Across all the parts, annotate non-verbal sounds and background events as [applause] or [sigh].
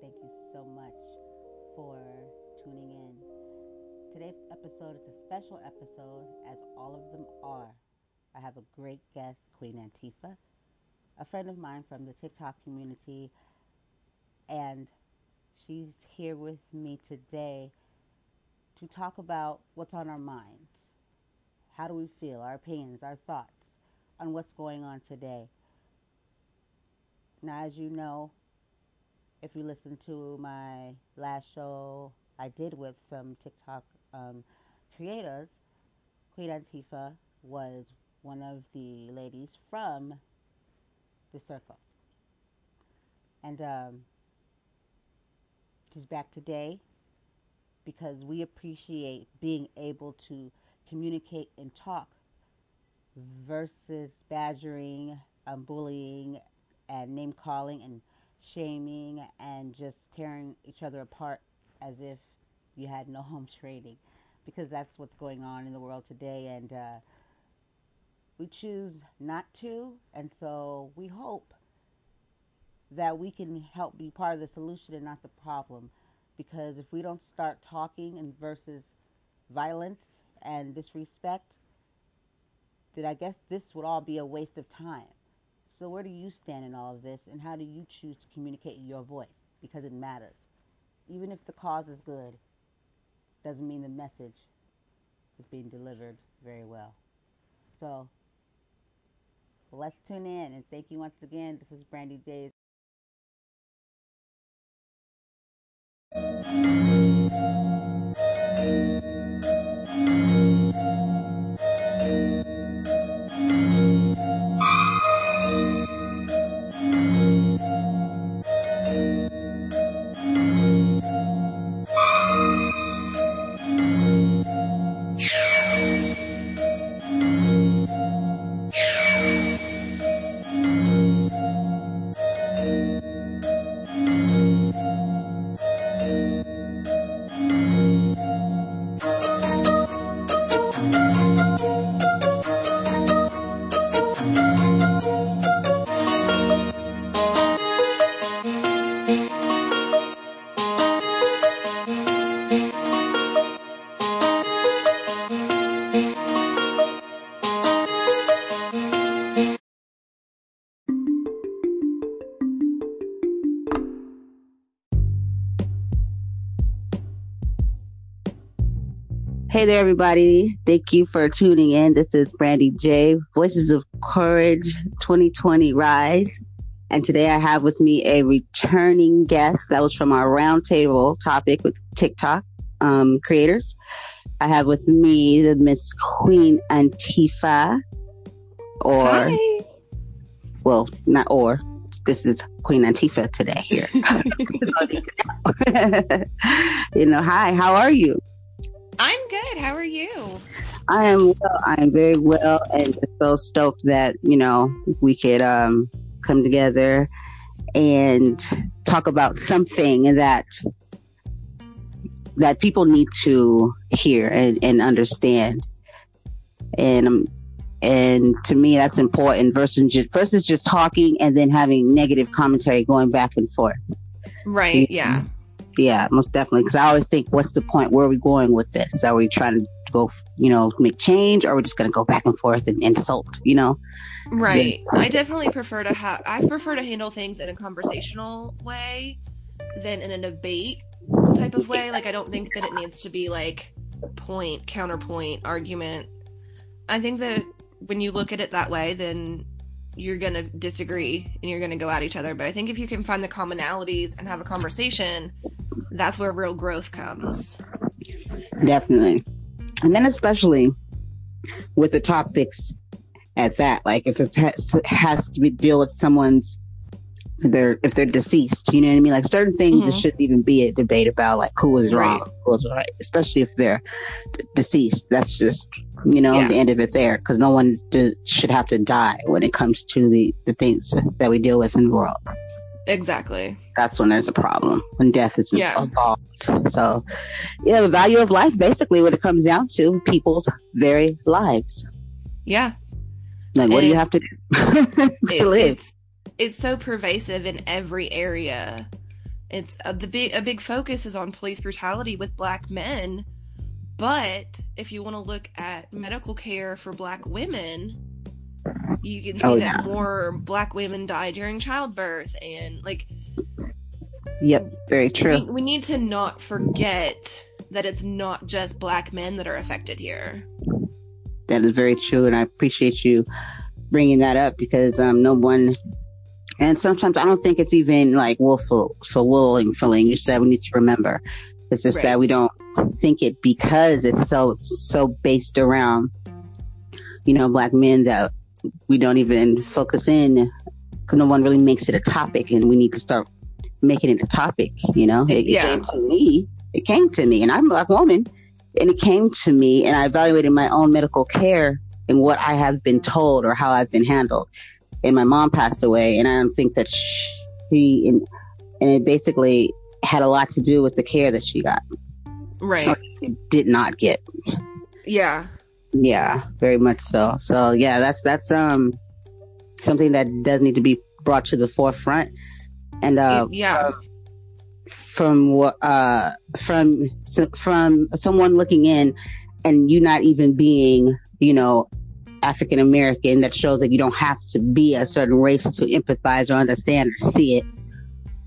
thank you so much for tuning in. Today's episode is a special episode, as all of them are. I have a great guest, Queen Antifah, a friend of mine from the TikTok community, and she's here with me today to talk about what's on our minds. How do we feel, our opinions, our thoughts on what's going on today. Now, as you know, if you listen to my last show I did with some TikTok um, creators, Queen Antifah was one of the ladies from the circle. And um, she's back today because we appreciate being able to communicate and talk versus badgering, um, bullying, and name calling and shaming and just tearing each other apart as if you had no [laughs] home training because that's what's going on in the world today and uh, we choose not to and so we hope that we can help be part of the solution and not the problem because if we don't start talking and versus violence and disrespect then I guess this would all be a waste of time. So, where do you stand in all of this, and how do you choose to communicate your voice? Because it matters. Even if the cause is good, doesn't mean the message is being delivered very well. So, let's tune in, and thank you once again. This is Brandy J's. Hey there, everybody. Thank you for tuning in. This is Brandy J, Voices of Courage 2020 Rise. And today I have with me a returning guest that was from our roundtable topic with TikTok um, creators. I have with me the Miss Queen Antifah, or, Hi. well, not or, this is Queen Antifah today here. [laughs] [laughs] you know, hi, how are you? I'm good. How are you? I am well. I am very well, and so stoked that you know we could um, come together and talk about something that that people need to hear and, and understand. And um, and to me, that's important versus just versus just talking and then having negative commentary going back and forth. Right. Yeah. Yeah, most definitely. Because I always think, what's the point? Where are we going with this? Are we trying to go, you know, make change, or are we just going to go back and forth and insult? You know? Right. I definitely prefer to have. I prefer to handle things in a conversational way than in a debate type of way. Like I don't think that it needs to be like point counterpoint argument. I think that when you look at it that way, then you're going to disagree and you're going to go at each other. But I think if you can find the commonalities and have a conversation, that's where real growth comes. Definitely. And then especially with the topics at that, like if it has, to be deal with someone's they're if they're deceased, you know what I mean? Like certain things Mhm. there shouldn't even be a debate about like who was wrong, Right. who was right, especially if they're d- deceased. That's just you know Yeah. the end of it there because no one d- should have to die when it comes to the the things that we deal with in the world. Exactly. That's when there's a problem when death is Yeah. involved. So, yeah, the value of life basically what it comes down to people's very lives. Yeah. Like, what do you have to do [laughs] It- to live? It's it's so pervasive in every area It's a, the big a big focus is on police brutality with black men, but if you want to look at medical care for black women, you can see Oh, that more black women die during childbirth and like Yep, very we, true. we need to not forget that it's not just black men that are affected here. That is very true, and I appreciate you bringing that up because um, no one. And sometimes I don't think it's even like willful for willing feeling. You said we need to remember. It's just Right. that we don't think it because it's so so based around, you know, black men that we don't even focus in. Because no one really makes it a topic, and we need to start making it a topic. You know, it, it came to me. It came to me, and I'm a black woman, and it came to me, and I evaluated my own medical care and what I have been told or how I've been handled. And my mom passed away, and I don't think that she and, and it basically had a lot to do with the care that she got, Right. did not get. Yeah. Yeah, very much so. So yeah, that's that's um something that does need to be brought to the forefront. And uh, yeah. from what uh from from someone looking in, and you not even being, you know, African American, that shows that you don't have to be a certain race to empathize or understand or see it.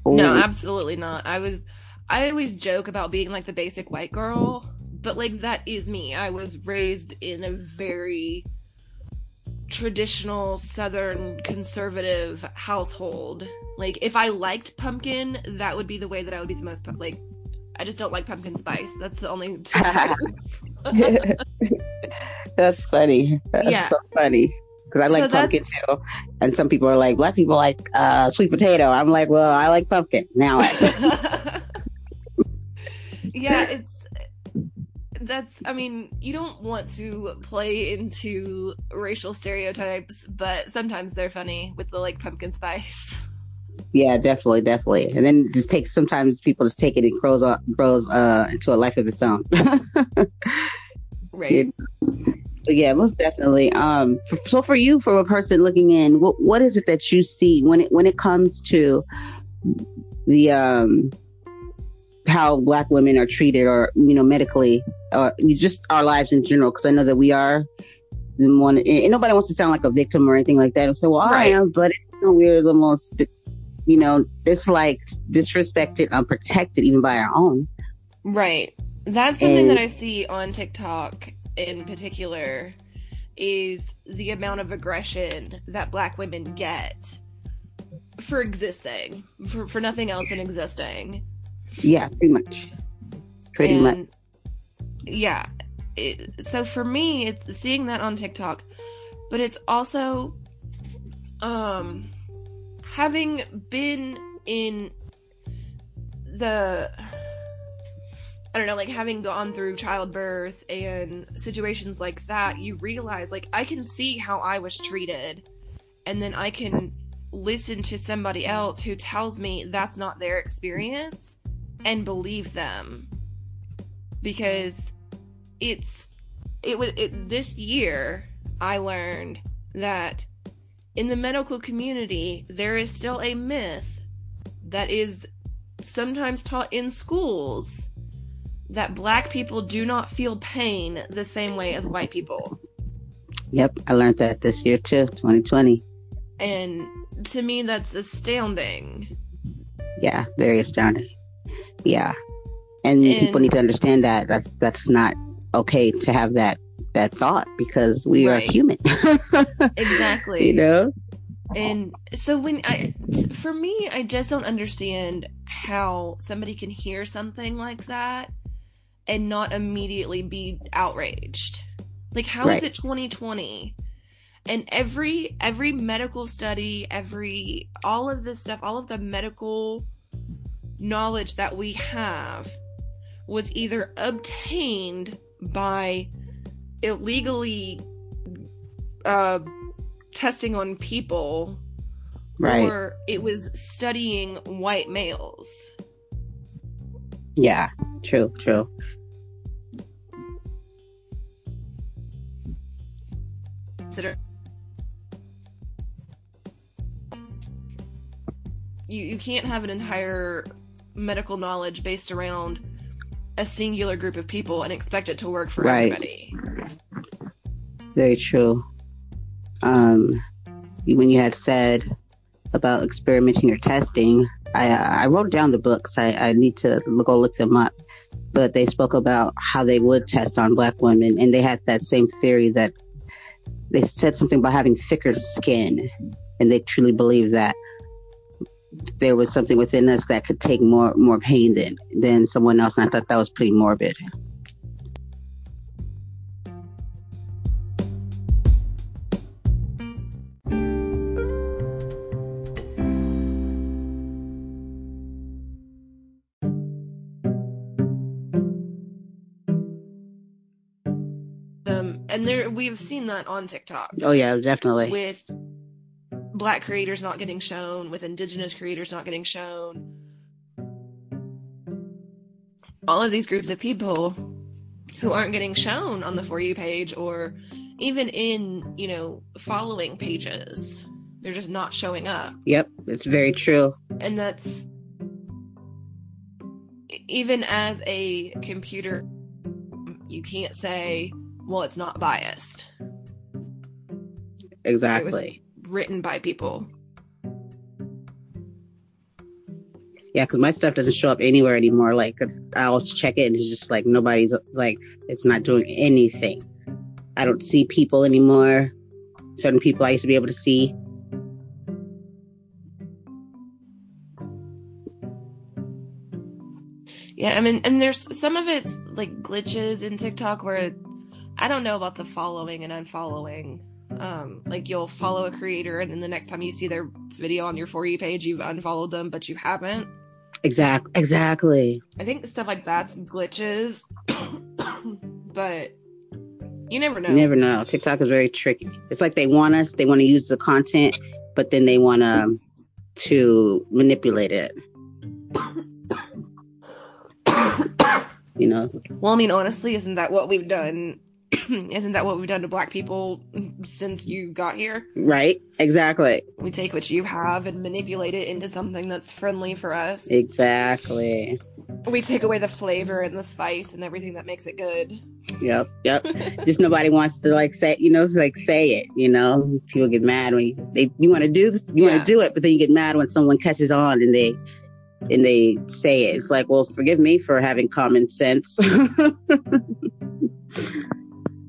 No, absolutely not. I was I always joke about being like the basic white girl, but like that is me. I was raised in a very traditional southern conservative household. Like if I liked pumpkin, that would be the way that I would be the most like I just don't like pumpkin spice. That's the only. [laughs] That's funny. That's Yeah. so funny. Because I like So pumpkin too. And some people are like, black people like uh, sweet potato. I'm like, well, I like pumpkin. Now I. [laughs] yeah, it's that's I mean, you don't want to play into racial stereotypes, but sometimes they're funny with the like pumpkin spice. Yeah, definitely, definitely. And then it just takes sometimes people just take it and grows up, grows uh, into a life of its own. [laughs] Right. But yeah, most definitely. Um, f so for you, for a person looking in, what what is it that you see when it when it comes to the um how black women are treated, or you know, medically, or just our lives in general? Because I know that we are the one, and nobody wants to sound like a victim or anything like that. And say, well, I am, but you know, we're the most, you know, disliked, disrespected, unprotected, even by our own. Right. That's something And- that I see on TikTok in particular is the amount of aggression that black women get for existing, for, for nothing else than existing. Yeah, pretty much. Pretty much. Yeah. It, so for me, it's seeing that on TikTok, but it's also um having been in the I don't know, like having gone through childbirth and situations like that, you realize like I can see how I was treated. And then I can listen to somebody else who tells me that's not their experience and believe them. Because it's it would it, this year I learned that in the medical community there is still a myth that is sometimes taught in schools that black people do not feel pain the same way as white people. Yep, I learned that this year too, 2020. And to me that's astounding. Yeah, very astounding. Yeah, and, And- people need to understand that that's that's not okay to have that that thought because we Right. are human. [laughs] Exactly. you know? And so when I, for me, I just don't understand how somebody can hear something like that and not immediately be outraged. Like, how is Right. it 2020? And every every medical study, every all of this stuff, all of the medical knowledge that we have was either obtained by illegally uh testing on people Right. or it was studying white males. yeah. True. True. Consider you you can't have an entire medical knowledge based around a singular group of people and expect it to work for Right. everybody. Very true. Um, when you had said about experimenting or testing, I I wrote down the books. I, I need to go look them up. But they spoke about how they would test on black women, and they had that same theory that they said something about having thicker skin, and they truly believe that there was something within us that could take more more pain than than someone else. And I thought that was pretty morbid. Um, and there we've seen that on TikTok Oh yeah, definitely. with black creators not getting shown, with indigenous creators not getting shown. All of these groups of people who aren't getting shown on the For You page or even in, you know, following pages. They're just not showing up. Yep, it's very true. And that's even as a computer, you can't say, well, it's not biased. Exactly. Written by people. Yeah, because my stuff doesn't show up anywhere anymore. Like I'll check it and it's just like nobody's like it's not doing anything. I don't see people anymore. Certain people I used to be able to see. Yeah, I mean, and there's some of it's like glitches in TikTok where I don't know about the following and unfollowing. Um, like you'll follow a creator and then the next time you see their video on your For You page, you've unfollowed them, but you haven't. exactly exactly. I think stuff like that's glitches, [coughs] but you never know. You never know. TikTok is very tricky. It's like they want us, they want to use the content, but then they want to to manipulate it. [coughs] You know, Well, I mean, honestly, isn't that what we've done? [clears throat] isn't that what we've done to black people since you got here? right? Exactly. We take what you have and manipulate it into something that's friendly for us. Exactly. we take away the flavor and the spice and everything that makes it good. Yep, yep. [laughs] Just nobody wants to like say, you know, like say it. You know, people get mad when you, they you want to do this, you Yeah. want to do it, but then you get mad when someone catches on and they and they say it. It's like, well, forgive me for having common sense. [laughs]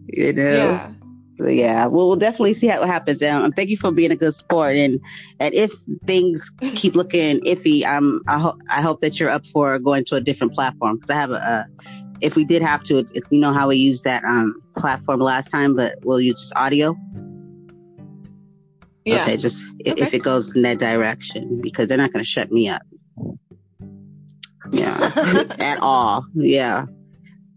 you know. Yeah. But yeah, well, we'll definitely see how it happens. Um, thank you for being a good sport, and and if things [laughs] keep looking iffy, um, I hope I hope that you're up for going to a different platform because I have a, a. If we did have to, if you know how we used that um platform last time, but we'll use just audio. Yeah. Okay, just if, if it goes in that direction because they're not going to shut me up. Yeah, [laughs] [laughs] at all. Yeah.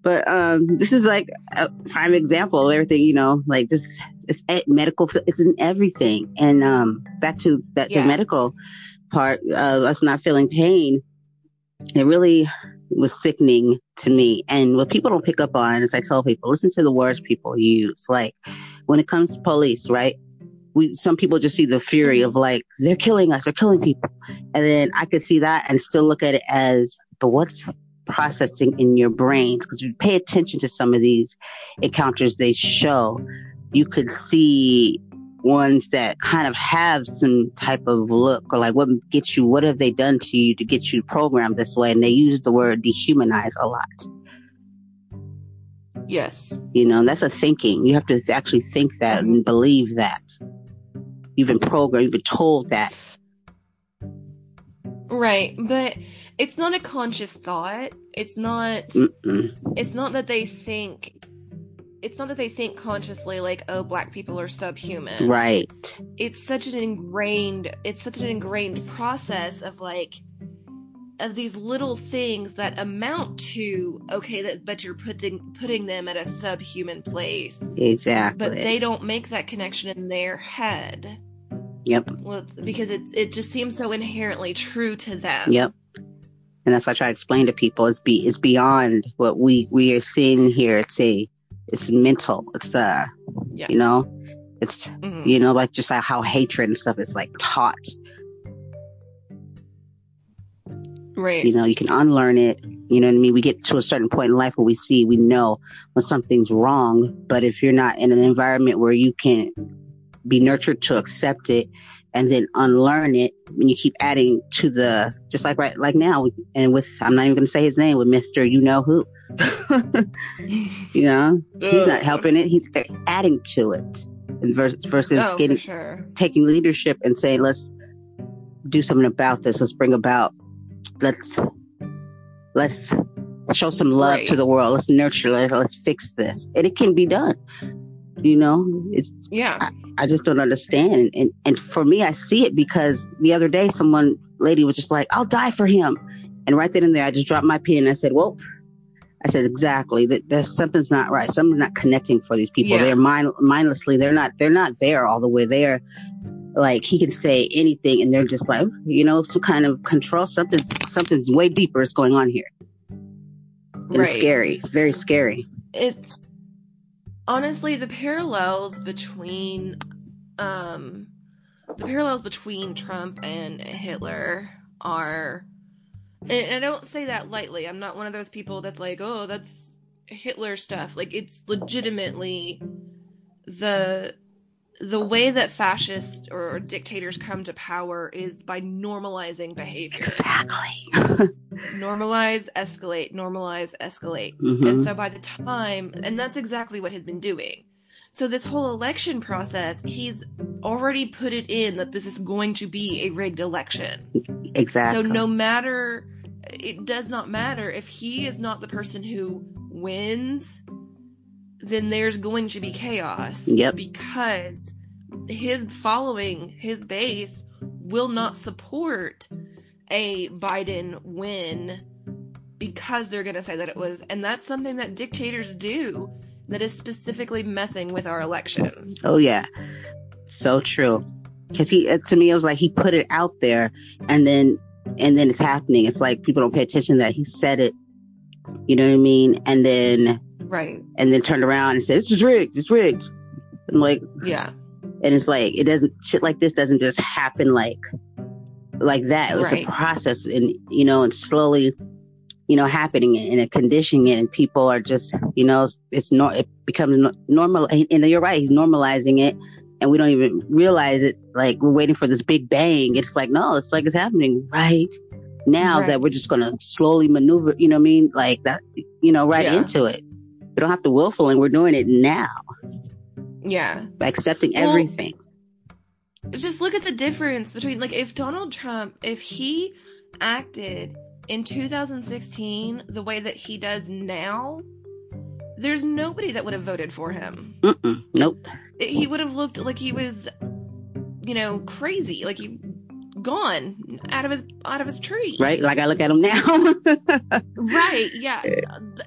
But um, this is like a prime example of everything, you know, like this it's at medical, it's in everything. And um, back to that Yeah. the medical part, uh, us not feeling pain, it really was sickening to me. And what people don't pick up on, as I tell people, listen to the words people use. Like when it comes to police, right? We some people just see the fury of like they're killing us, they're killing people, and then I could see that and still look at it as, but what's processing in your brains? Because if you pay attention to some of these encounters they show, you could see ones that kind of have some type of look or like what gets you, what have they done to you to get you programmed this way? And they use the word dehumanize a lot. Yes. You know, that's a thinking. You have to actually think that and believe that. You've been programmed, you've been told that. Right. But it's not a conscious thought. It's not Mm-mm. it's not that they think it's not that they think consciously like, oh, black people are subhuman. Right. It's such an ingrained it's such an ingrained process of like of these little things that amount to okay that but you're putting putting them at a subhuman place Exactly. but they don't make that connection in their head Yep. well it's because it it just seems so inherently true to them Yep. And that's why I try to explain to people it's be it's beyond what we we are seeing here. It's a it's mental. It's uh Yeah. you know it's Mhm. you know like just like how hatred and stuff is like taught. Right. You know, you can unlearn it. You know what I mean? We get to a certain point in life where we see, we know when something's wrong. But if you're not in an environment where you can be nurtured to accept it and then unlearn it, when you keep adding to the, just like right, like now, and with, I'm not even to say his name, with Mr. You Know Who. [laughs] you know, he's not helping it. He's adding to it and versus, versus Oh, getting, sure. taking leadership and saying, let's do something about this. Let's bring about, let's, let's show some love Right. to the world. Let's nurture it. Let's fix this. And it can be done. You know, it's, Yeah. I just don't understand. And, and for me, I see it because the other day, someone, lady was just like, I'll die for him. And right then and there, I just dropped my pen and I said, well, I said, exactly. That there's something's not right. Something's not connecting for these people. Yeah. They're mind, mindlessly. They're not, they're not there all the way there. Like he can say anything and they're just like, you know, some kind of control. Something's, something's way deeper is going on here. And It's Right. scary. It's very scary. it's honestly the parallels between um the parallels between Trump and Hitler are and I don't say that lightly. I'm not one of those people that's like, "Oh, that's Hitler stuff." Like it's legitimately the the way that fascists or dictators come to power is by normalizing behavior. Exactly. [laughs] Normalize, escalate, normalize, escalate. Mhm. And so by the time, and that's exactly what he's been doing. So this whole election process, he's already put it in that this is going to be a rigged election. Exactly. So no matter, it does not matter if he is not the person who wins, then there's going to be chaos. Yep. Because his following, his base, will not support a Biden win because they're going to say that it was, and that's something that dictators do that is specifically messing with our election. Oh yeah, so true. Because he, uh, to me, it was like he put it out there, and then, and then it's happening. It's like people don't pay attention that he said it. You know what I mean? And then, Right. and then turned around and said, it's rigged. It's rigged." I'm like, Yeah. and it's like it doesn't shit like this doesn't just happen like, like that. It was Right. a process, and you know, and slowly, you know, happening and conditioning it, and people are just, you know, it's, it's no, it becomes no, normal. And you're right, he's normalizing it, and we don't even realize it. Like we're waiting for this big bang. It's like no, it's like it's happening right now Right. that we're just gonna slowly maneuver. You know what I mean? Like that, you know, right Yeah. into it. We don't have to willful, and we're doing it now, Yeah. by accepting Well, everything. Just look at the difference between like if Donald Trump if he acted in 2016 the way that he does now there's nobody that would have voted for him Mm-mm, nope. he would have looked like he was you know crazy like he gone out of his out of his tree Right? Like I look at him now. [laughs] right yeah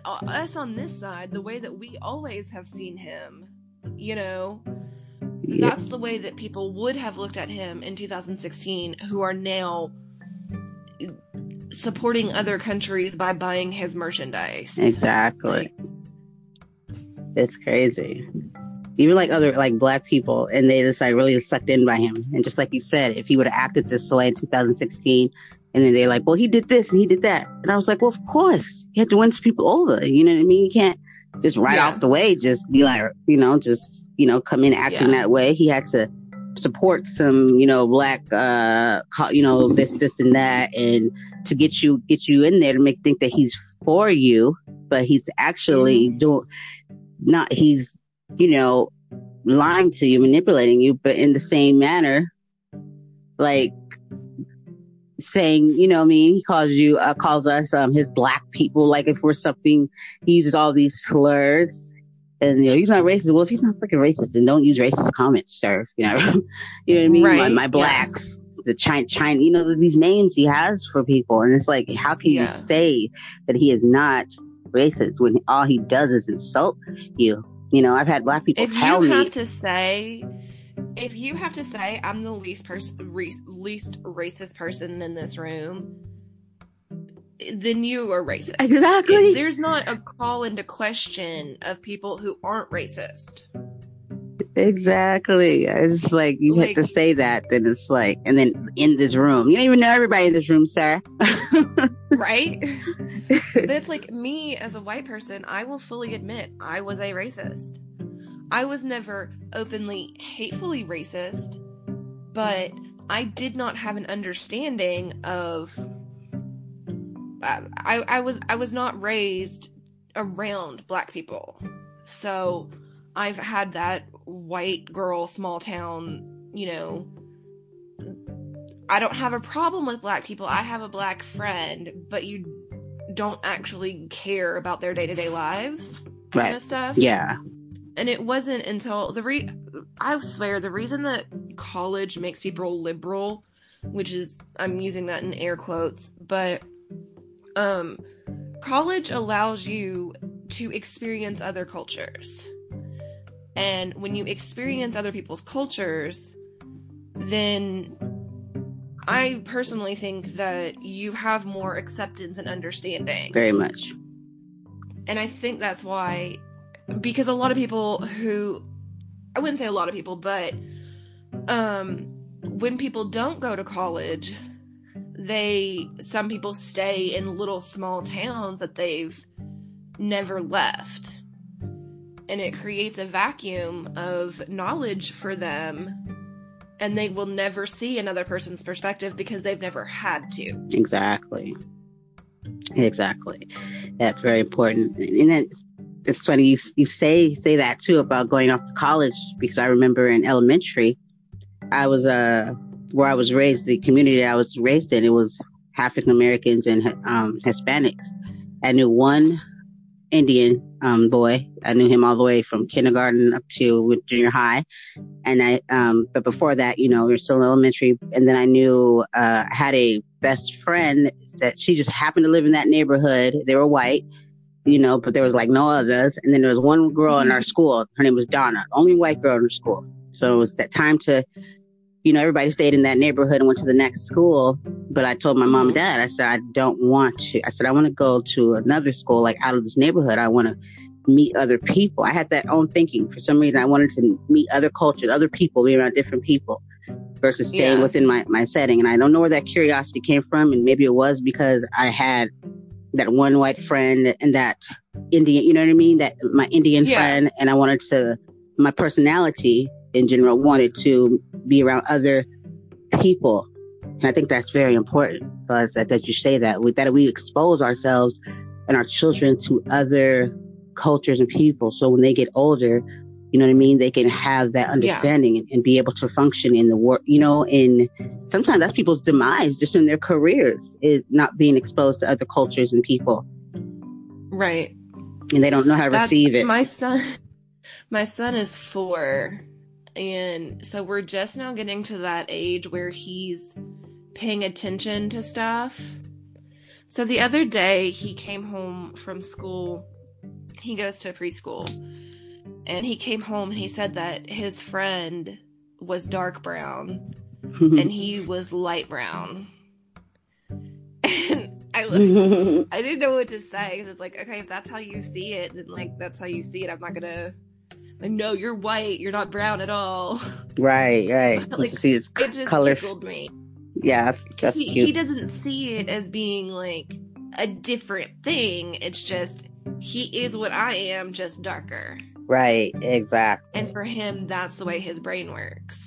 Uh, us on this side the way that we always have seen him you know Yeah. that's the way that people would have looked at him in 2016 who are now supporting other countries by buying his merchandise Exactly. It's crazy. Even like other like black people, and they just like really sucked in by him. And just like you said, if he would have acted this way in 2016, and then they're like, "Well, he did this and he did that," and I was like, "Well, of course, you have to win some people over." You know what I mean? You can't just right Yeah. off the way just be like, you know, just you know, come in acting Yeah. that way. He had to support some, you know, black, uh, you know, this, this, and that, and to get you get you in there to make think that he's for you, but he's actually doing not he's you know lying to you, manipulating you, but in the same manner, like saying, you know, what I mean, he calls you, uh, calls us, um, his black people, like if we're something, he uses all these slurs. And you know he's not racist. Well, if he's not freaking racist, then don't use racist comments, sir. [laughs] You know, [laughs] you know what I mean? My, Right, my yeah. blacks, the China, China, you know, these names he has for people, and it's like, how can Yeah. you say that he is not racist when all he does is insult you? You know, I've had black people if tell you have to say if you have to say i'm the least person re- least racist person in this room then you are racist exactly. there's not a call into question of people who aren't racist Exactly. It's like you Like- have to say that, then it's like, and then in this room, you don't even know everybody in this room, sir. [laughs] right? [laughs] That's like me as a white person, I will fully admit I was a racist. I was never openly hatefully racist, but I did not have an understanding of I, I, was I was not raised around black people. So I've had that white girl small town, you know, I don't have a problem with black people. I have a black friend, but you don't actually care about their day to day lives kind of stuff. Yeah. And it wasn't until the re I swear the reason that college makes people liberal, which is I'm using that in air quotes, but um college allows you to experience other cultures. And when you experience other people's cultures, then I personally think that you have more acceptance and understanding. Very much. And I think that's why, because a lot of people who, I wouldn't say a lot of people, but um, when people don't go to college, they, some people stay in little small towns that they've never left. And it creates a vacuum of knowledge for them. And they will never see another person's perspective because they've never had to. Exactly. Exactly. That's very important. And it's, it's funny you you say say that too about going off to college because I remember in elementary, I was uh where I was raised, the community I was raised in, it was African Americans and um, Hispanics. I knew one Indian um, boy. I knew him all the way from kindergarten up to junior high. And I, um, but before that, you know, we were still in elementary. And then I knew, uh, I had a best friend that she just happened to live in that neighborhood. They were white, you know, but there was like no others. And then there was one girl in our school. Her name was Donna, only white girl in her school. So it was that time to, you know, everybody stayed in that neighborhood and went to the next school. But I told my mom and mm-hmm. dad, I said, I don't want to. I said, I want to go to another school, like out of this neighborhood. I want to meet other people. I had that own thinking. For some reason, I wanted to meet other cultures, other people, be around different people versus staying Yeah. within my, my setting. And I don't know where that curiosity came from. And maybe it was because I had that one white friend and that Indian, you know what I mean? That my Indian Yeah. friend. And I wanted to, my personality in general wanted to be around other people. And I think that's very important. It's that, that you say that we, that we expose ourselves and our children to other cultures and people. So when they get older, you know what I mean? They can have that understanding and, and be able to function in the work, you know, in sometimes that's people's demise just in their careers is not being exposed to other cultures and people Right. and they don't know how to That's- receive it. My son, [laughs] my son is four, and so we're just now getting to that age where he's paying attention to stuff. So the other day, he came home from school. He goes to preschool, and he came home and he said that his friend was dark brown [laughs] and he was light brown. And I looked [laughs] I didn't know what to say because it's like, okay, if that's how you see it, then like that's how you see it. I'm not gonna no, you're white, you're not brown at all. [laughs] right, right. Like, see its It just color. tickled me. Yeah, that's He, cute. he doesn't see it as being like a different thing. It's just he is what I am, just darker. right, exactly. And for him, that's the way his brain works.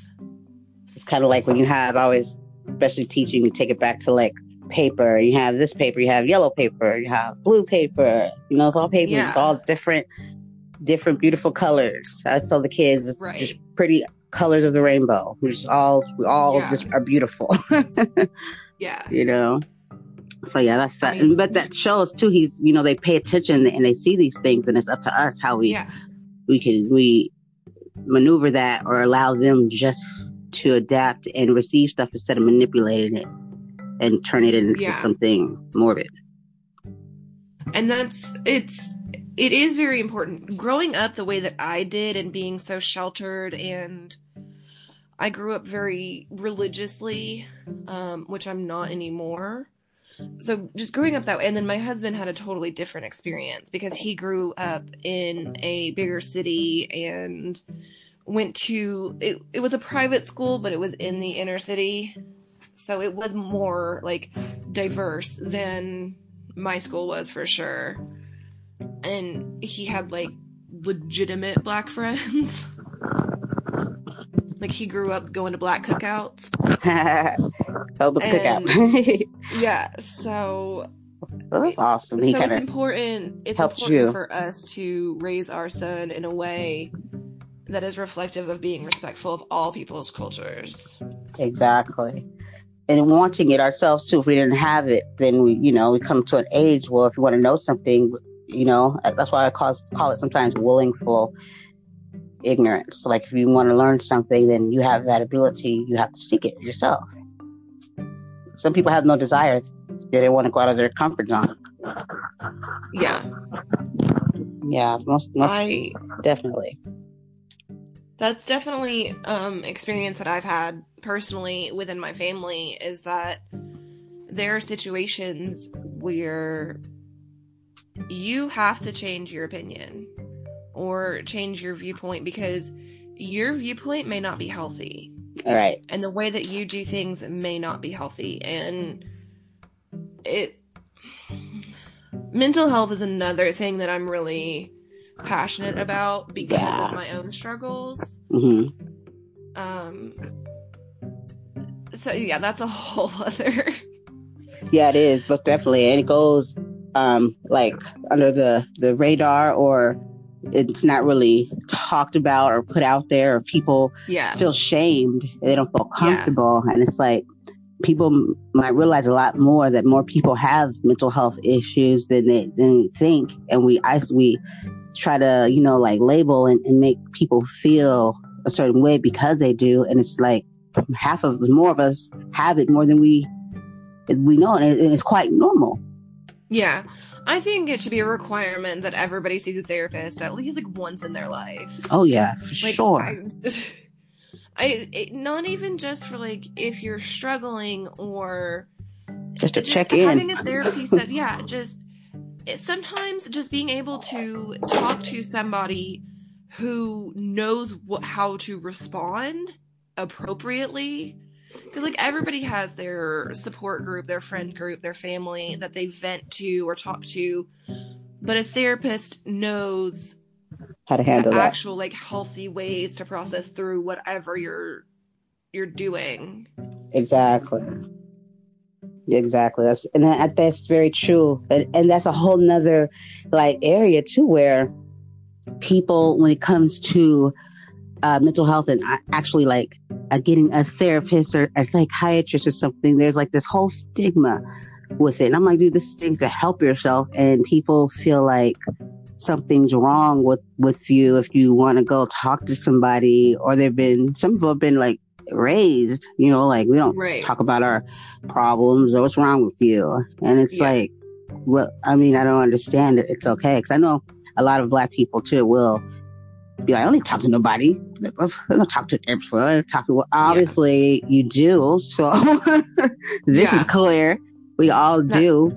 It's kind of like when you have always, especially teaching, you take it back to like paper. You have this paper, you have yellow paper, you have blue paper. You know, it's all paper. Yeah. It's all different, different beautiful colors. I tell the kids, it's Right. just pretty colors of the rainbow. We just all, we all Yeah. just are beautiful. [laughs] Yeah. you know. So yeah, that's that. I mean- but that shows too. He's, you know, they pay attention and they see these things, and it's up to us how we Yeah. we can we maneuver that or allow them just to adapt and receive stuff instead of manipulating it and turn it into Yeah. something morbid. and that's it's it is very important. Growing up the way that i did and being so sheltered and i grew up very religiously um, which i'm not anymore. So just growing up that way and then my husband had a totally different experience because he grew up in a bigger city and went to it, it was a private school but it was in the inner city. So it was more like diverse than my school was for sure and he had like legitimate black friends like he grew up going to black cookouts [laughs] Held the cookout. [laughs] yeah so That's awesome. He so it's important it's important you. for us to raise our son in a way that is reflective of being respectful of all people's cultures exactly. And wanting it ourselves too. If we didn't have it, then we, you know, we come to an age. Well, if you want to know something, you know, that's why I call call it sometimes willingful ignorance. Like if you want to learn something, then you have that ability. You have to seek it yourself. Some people have no desire. They don't want to go out of their comfort zone. yeah Yeah, most most i definitely. that's definitely um experience that I've had personally within my family is that there are situations where you have to change your opinion or change your viewpoint because your viewpoint may not be healthy All right. and the way that you do things may not be healthy and it mental health is another thing that I'm really passionate about because Yeah. of my own struggles Mm-hmm. um so yeah that's a [laughs] whole other Yeah, it is, but definitely, and it goes um like under the the radar, or it's not really talked about or put out there, or people yeah. feel shamed, they don't feel Yeah. comfortable, and it's like people m- might realize a lot more that more people have mental health issues than they than we think, and we I we try to you know like label and, and make people feel a certain way because they do, and it's like half of more of us have it more than we we know, and it- and it's quite normal. Yeah i think it should be a requirement that everybody sees a therapist at least like once in their life Oh yeah, for like sure. I, [laughs] I it, not even just for like if you're struggling or just to just check having in. Having a therapy set yeah just it, sometimes just being able to talk to somebody who knows what how to respond appropriately because like everybody has their support group their friend group their family that they vent to or talk to but a therapist knows How to handle the that? actual like healthy ways to process through whatever you're you're doing Exactly. Exactly. That's and that, that's very true. And, and that's a whole nother like area too, where people, when it comes to uh, mental health and actually like uh, getting a therapist or a psychiatrist or something, there's like this whole stigma with it. And I'm like, dude, this thing's to help yourself, and people feel like something's wrong with with you if you want to go talk to somebody, or they've been some people have been like raised, you know, like we don't Right. talk about our problems or what's wrong with you. And it's Yeah. like, well, I mean, I don't understand it. It's okay. Cause I know a lot of black people too will be like, I don't need to talk to nobody. I don't talk to don't talk to, well, obviously you do. So [laughs] this Yeah. is clear. We all do.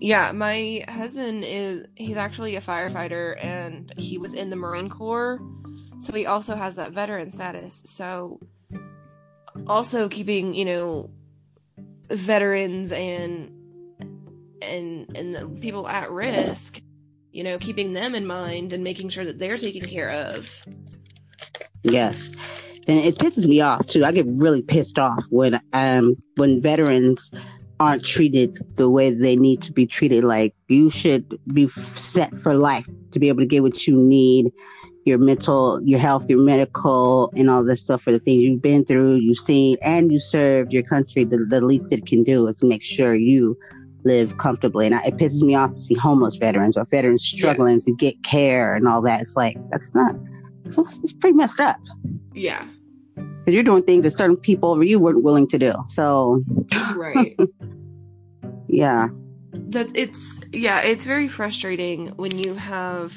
Yeah, my husband is he's actually a firefighter and he was in the Marine Corps. So he also has that veteran status. So also keeping, you know, veterans and and and people at risk, you know, keeping them in mind and making sure that they're taken care of. Yes. And it pisses me off too. I get really pissed off when um when veterans aren't treated the way they need to be treated. Like you should be set for life to be able to get what you need, your mental, your health, your medical, and all this stuff for the things you've been through, you've seen, and you served your country. The, the least it can do is make sure you live comfortably. And I, it pisses me off to see homeless veterans or veterans struggling Yes. to get care and all that. It's like that's not. It's, it's pretty messed up Yeah. because you're doing things that certain people over you weren't willing to do. So Right. [laughs] yeah, that it's yeah it's very frustrating when you have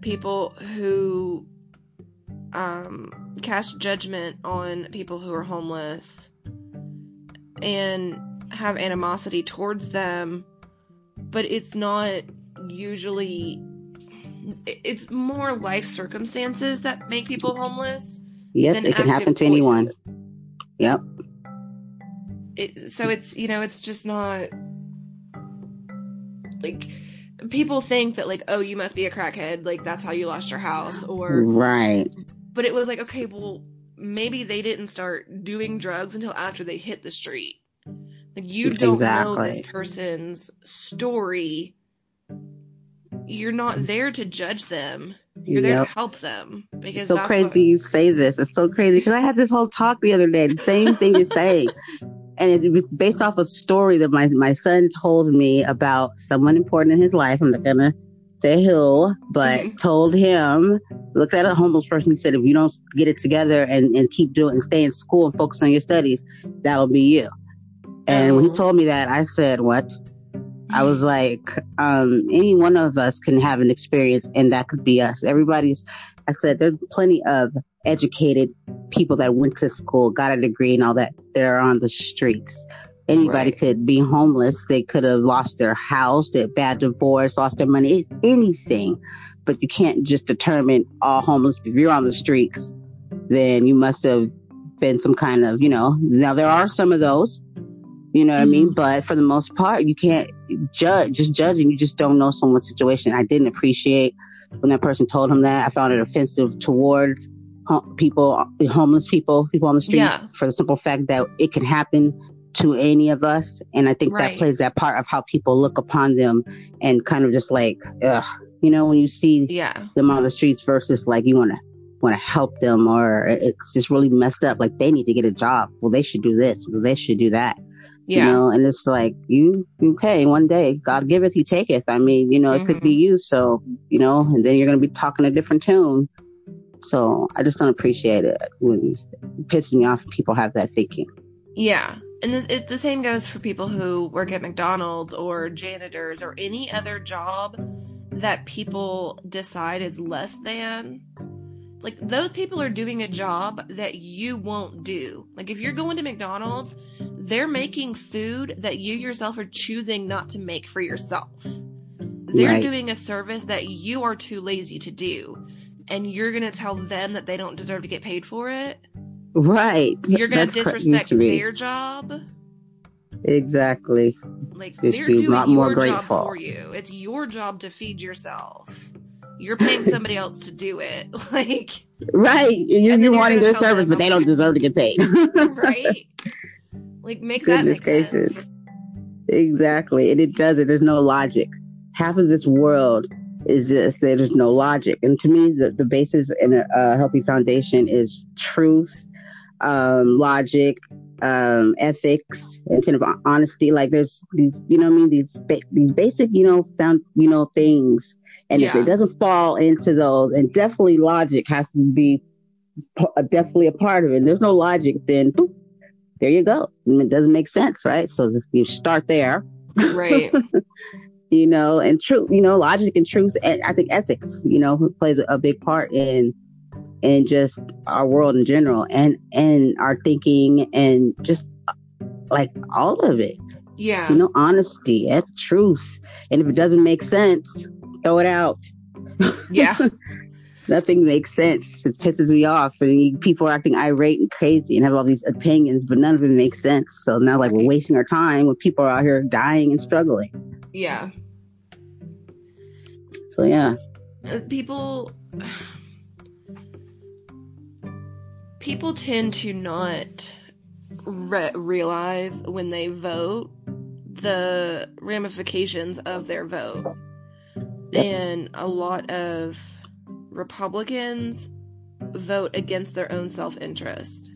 people who um cast judgment on people who are homeless and have animosity towards them but it's not usually it's more life circumstances that make people homeless. Yep, it can happen to anyone. choices. Yep. It, so it's you know it's just not like people think that like oh you must be a crackhead like that's how you lost your house or Right. but it was like okay well maybe they didn't start doing drugs until after they hit the street like you don't know this person's story you're not there to judge them you're there to help them because It's so crazy you say this. It's so crazy because I had this whole talk the other day, the same thing you're saying. And it was based off a story that my, my son told me about someone important in his life. I'm not going to say who, but [laughs] told him, looked at a homeless person. He said, if you don't get it together and, and keep doing and stay in school and focus on your studies, that'll be you. And when he told me that, I said, what? I was like, um, any one of us can have an experience and that could be us. Everybody's, I said, there's plenty of educated people that went to school, got a degree and all that. They're on the streets. Anybody Right. could be homeless. They could have lost their house, their bad divorce, lost their money, it's anything. But you can't just determine all homeless. If you're on the streets, then you must have been some kind of, you know, now there are some of those, you know what I mean? Mhm. But for the most part, you can't judge, just judging. You just don't know someone's situation. I didn't appreciate when that person told him that. I found it offensive towards people, homeless people, people on the street Yeah. for the simple fact that it can happen to any of us. And I think Right. that plays that part of how people look upon them and kind of just like, ugh, you know, when you see yeah them on the streets versus like you want to want to help them or it's just really messed up. Like they need to get a job. Well, they should do this. Well, they should do that. Yeah You know, and it's like you, okay, one day God giveth, he taketh. I mean, you know, it could be Mm-hmm. you. So, you know, and then you're going to be talking a different tune. So I just don't appreciate it when it pisses me off. People have that thinking. Yeah. And this, it, the same goes for people who work at McDonald's or janitors or any other job that people decide is less than. Like, those people are doing a job that you won't do. Like, if you're going to McDonald's, they're making food that you yourself are choosing not to make for yourself. They're Right. doing a service that you are too lazy to do. And you're going to tell them that they don't deserve to get paid for it. Right. You're going to disrespect their job. Exactly. Like They they're doing your more job for you. It's your job to feed yourself. You're paying somebody else to do it. [laughs] Like, Right. You're, you're wanting their service, but they don't deserve to get paid. [laughs] right? [laughs] Like, make that Goodness make gracious. sense. Exactly. And it doesn't. There's no logic. Half of this world is just there's no logic. And to me, the, the basis in a, a healthy foundation is truth, um, logic, um, ethics, and kind of honesty. Like there's these, you know what I mean? These, ba- these basic, you know, found, you know, things. And if it doesn't fall into those, and definitely logic has to be p- definitely a part of it. And There's no logic, then boop, there you go. And It doesn't make sense, right? So you start there, Right. [laughs] you know, and truth, you know, logic and truth, and I think ethics, you know, plays a big part in in just our world in general, and and our thinking, and just like all of it, Yeah. you know, honesty, and truth, and if it doesn't make sense, throw it out. Yeah. [laughs] Nothing makes sense. It pisses me off. And people are acting irate and crazy and have all these opinions, but none of it makes sense. So now, like, we're wasting our time when people are out here dying and struggling. Yeah. So yeah, Uh, People. People tend to not re- realize when they vote the ramifications of their vote. And a lot of Republicans vote against their own self interest.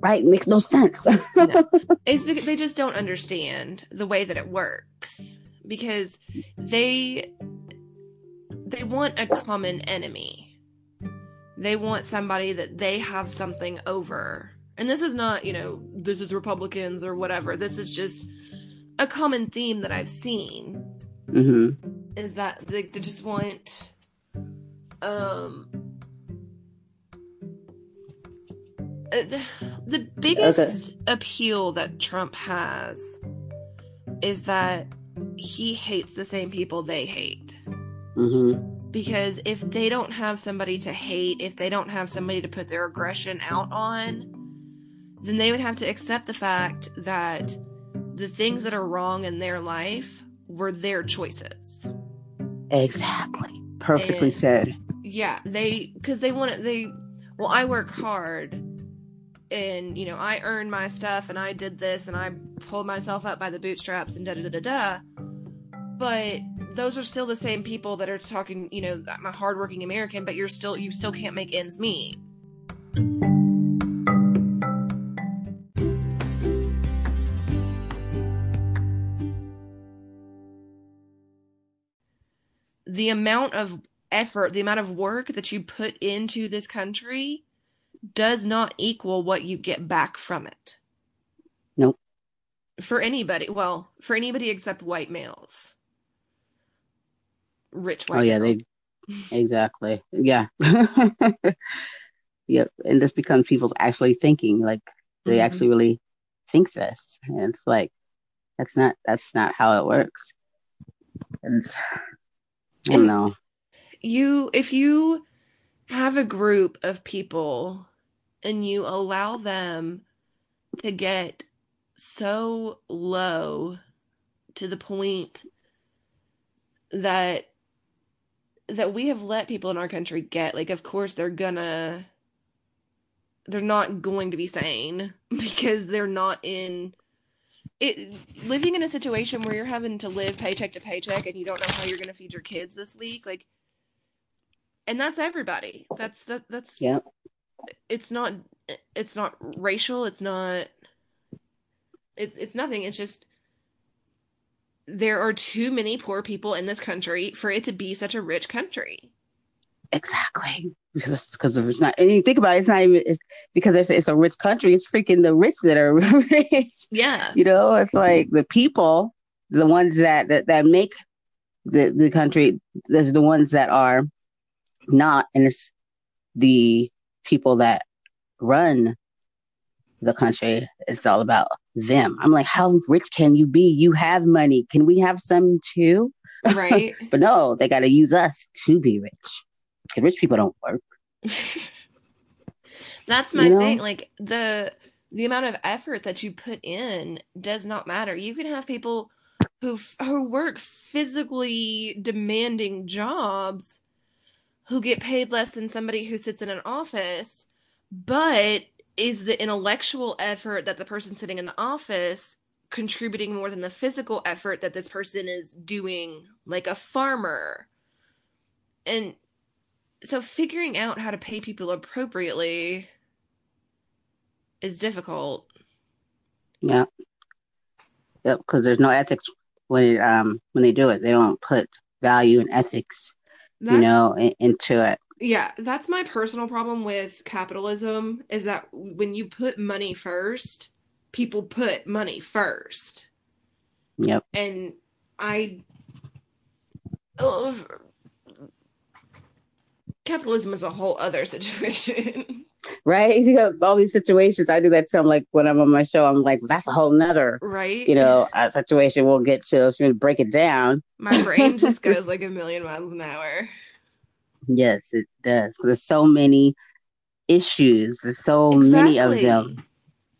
right makes no sense. [laughs] No. It's because they just don't understand the way that it works. Because they they want a common enemy. They want somebody that they have something over. And this is not, you know, this is Republicans or whatever. This is just a common theme that I've seen hmm is that they, they just want um uh, the, the biggest appeal that Trump has is that he hates the same people they hate. Mm-hmm. Because if they don't have somebody to hate, if they don't have somebody to put their aggression out on, then they would have to accept the fact that the things that are wrong in their life were their choices. Exactly. Perfectly And- said. Yeah, they because they want to they well, I work hard and you know, I earned my stuff and I did this and I pulled myself up by the bootstraps and da da da da da. But those are still the same people that are talking, you know, I'm a hardworking American, but you're still you still can't make ends meet. The amount of effort, the amount of work that you put into this country does not equal what you get back from it. Nope. For anybody, well, for anybody except white males. Rich white Oh yeah, they [laughs] exactly. Yeah. [laughs] yep. And this becomes people's actually thinking, like they Mhm. actually really think this. And it's like that's not that's not how it works. And [sighs] I don't know. you if you have a group of people and you allow them to get so low to the point that that we have let people in our country get like of course they're gonna they're not going to be sane [laughs] because they're not in it living in a situation where you're having to live paycheck to paycheck and you don't know how you're to feed your kids this week like and that's everybody that's that that's Yeah. it's not it's not racial it's not it's it's nothing it's just there are too many poor people in this country for it to be such a rich country Exactly. Because it's because it's not and you think about it, it's not even it's because it's it's a rich country, it's freaking the rich that are [laughs] rich. yeah You know, it's like the people, the ones that that, that make the the country, there's the ones that are not, and it's the people that run the country. It's all about them. I'm like, how rich can you be? You have money. Can we have some too? right [laughs] But no, they got to use us to be rich. Because rich people don't work. [laughs] That's my You know? thing. Like the the amount of effort that you put in does not matter. You can have people who who work physically demanding jobs who get paid less than somebody who sits in an office, but is the intellectual effort that the person sitting in the office contributing more than the physical effort that this person is doing like a farmer. And so figuring out how to pay people appropriately is difficult. Yeah. Yep. Because there's no ethics when um when they do it. They don't put value and ethics, That's, you know, in, into it. Yeah, that's my personal problem with capitalism is that when you put money first, people put money first. Yep. And I oh, capitalism is a whole other [laughs] situation. Right. You know, all these situations. I do that too. I'm like when I'm on my show, I'm like, that's a whole nother, right? you know, uh, situation we'll get to if you break it down. My brain just [laughs] goes like a million miles an hour. Yes, it does. 'Cause there's so many issues. There's so many of them.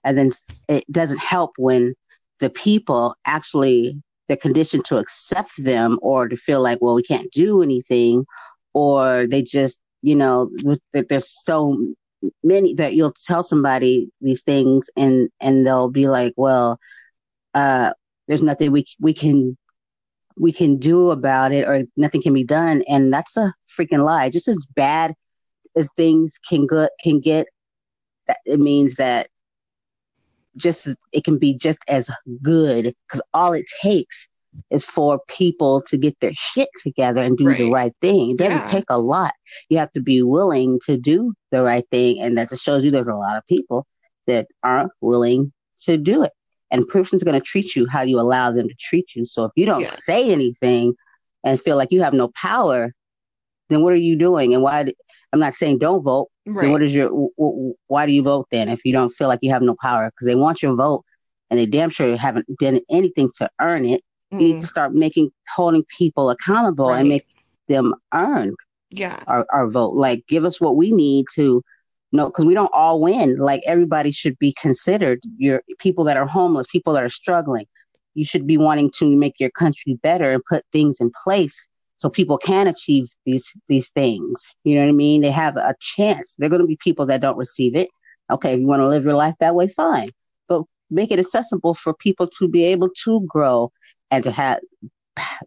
And then s- it doesn't help when the people actually they're conditioned to accept them or to feel like well we can't do anything or they just you know with- that there's so many that you'll tell somebody these things and and they'll be like well uh there's nothing we we can we can do about it or nothing can be done and that's a freaking lie just as bad as things can go can get that it means that just it can be just as good because all it takes is for people to get their shit together and do the Right. right thing. It doesn't Yeah. take a lot. You have to be willing to do the right thing, and that just shows you there's a lot of people that aren't willing to do it. And person's going to treat you how you allow them to treat you. So if you don't Yeah. say anything and feel like you have no power, then what are you doing? And why? I'm not saying don't vote. Then what Right. is your? W- w- why do you vote then if you don't feel like you have no power? Because they want your vote, and they damn sure haven't done anything to earn it. You need Mm. to start making holding people accountable and make them earn Yeah. our, our vote. Like, give us what we need to, know, because we don't all win. Like, everybody should be considered. Your people that are homeless, people that are struggling. You should be wanting to make your country better and put things in place so people can achieve these these things. You know what I mean? They have a chance. There are going to be people that don't receive it. Okay, if you want to live your life that way, fine. But make it accessible for people to be able to grow and to have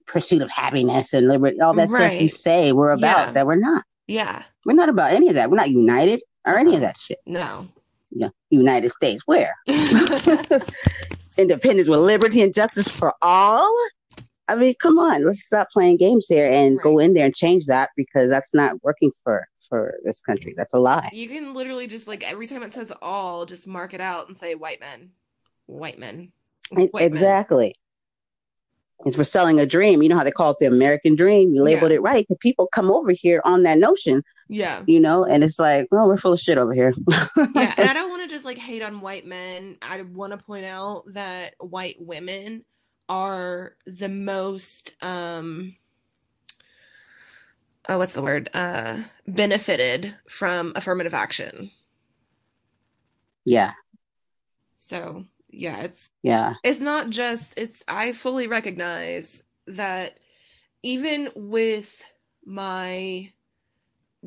pursuit of happiness and liberty, all that stuff you say we're about Yeah. that we're not. Yeah. We're not about any of that. We're not united or any of that shit. No. Yeah. United States, where? [laughs] Independence with liberty and justice for all? I mean, come on, let's stop playing games here and go in there and change that because that's not working for for this country. That's a lie. You can literally just like every time it says all, just mark it out and say white men. White men. White men. Exactly. It's for selling a dream. You know how they call it the American dream? You labeled Yeah. it right. The people come over here on that notion, Yeah. you know, and it's like, oh, we're full of shit over here. Yeah, and I [laughs] don't want to just like hate on white men. I want to point out that white women are the most um oh what's the word? Uh benefited from affirmative action. yeah, So, yeah, it's yeah, it's not just it's I fully recognize that even with my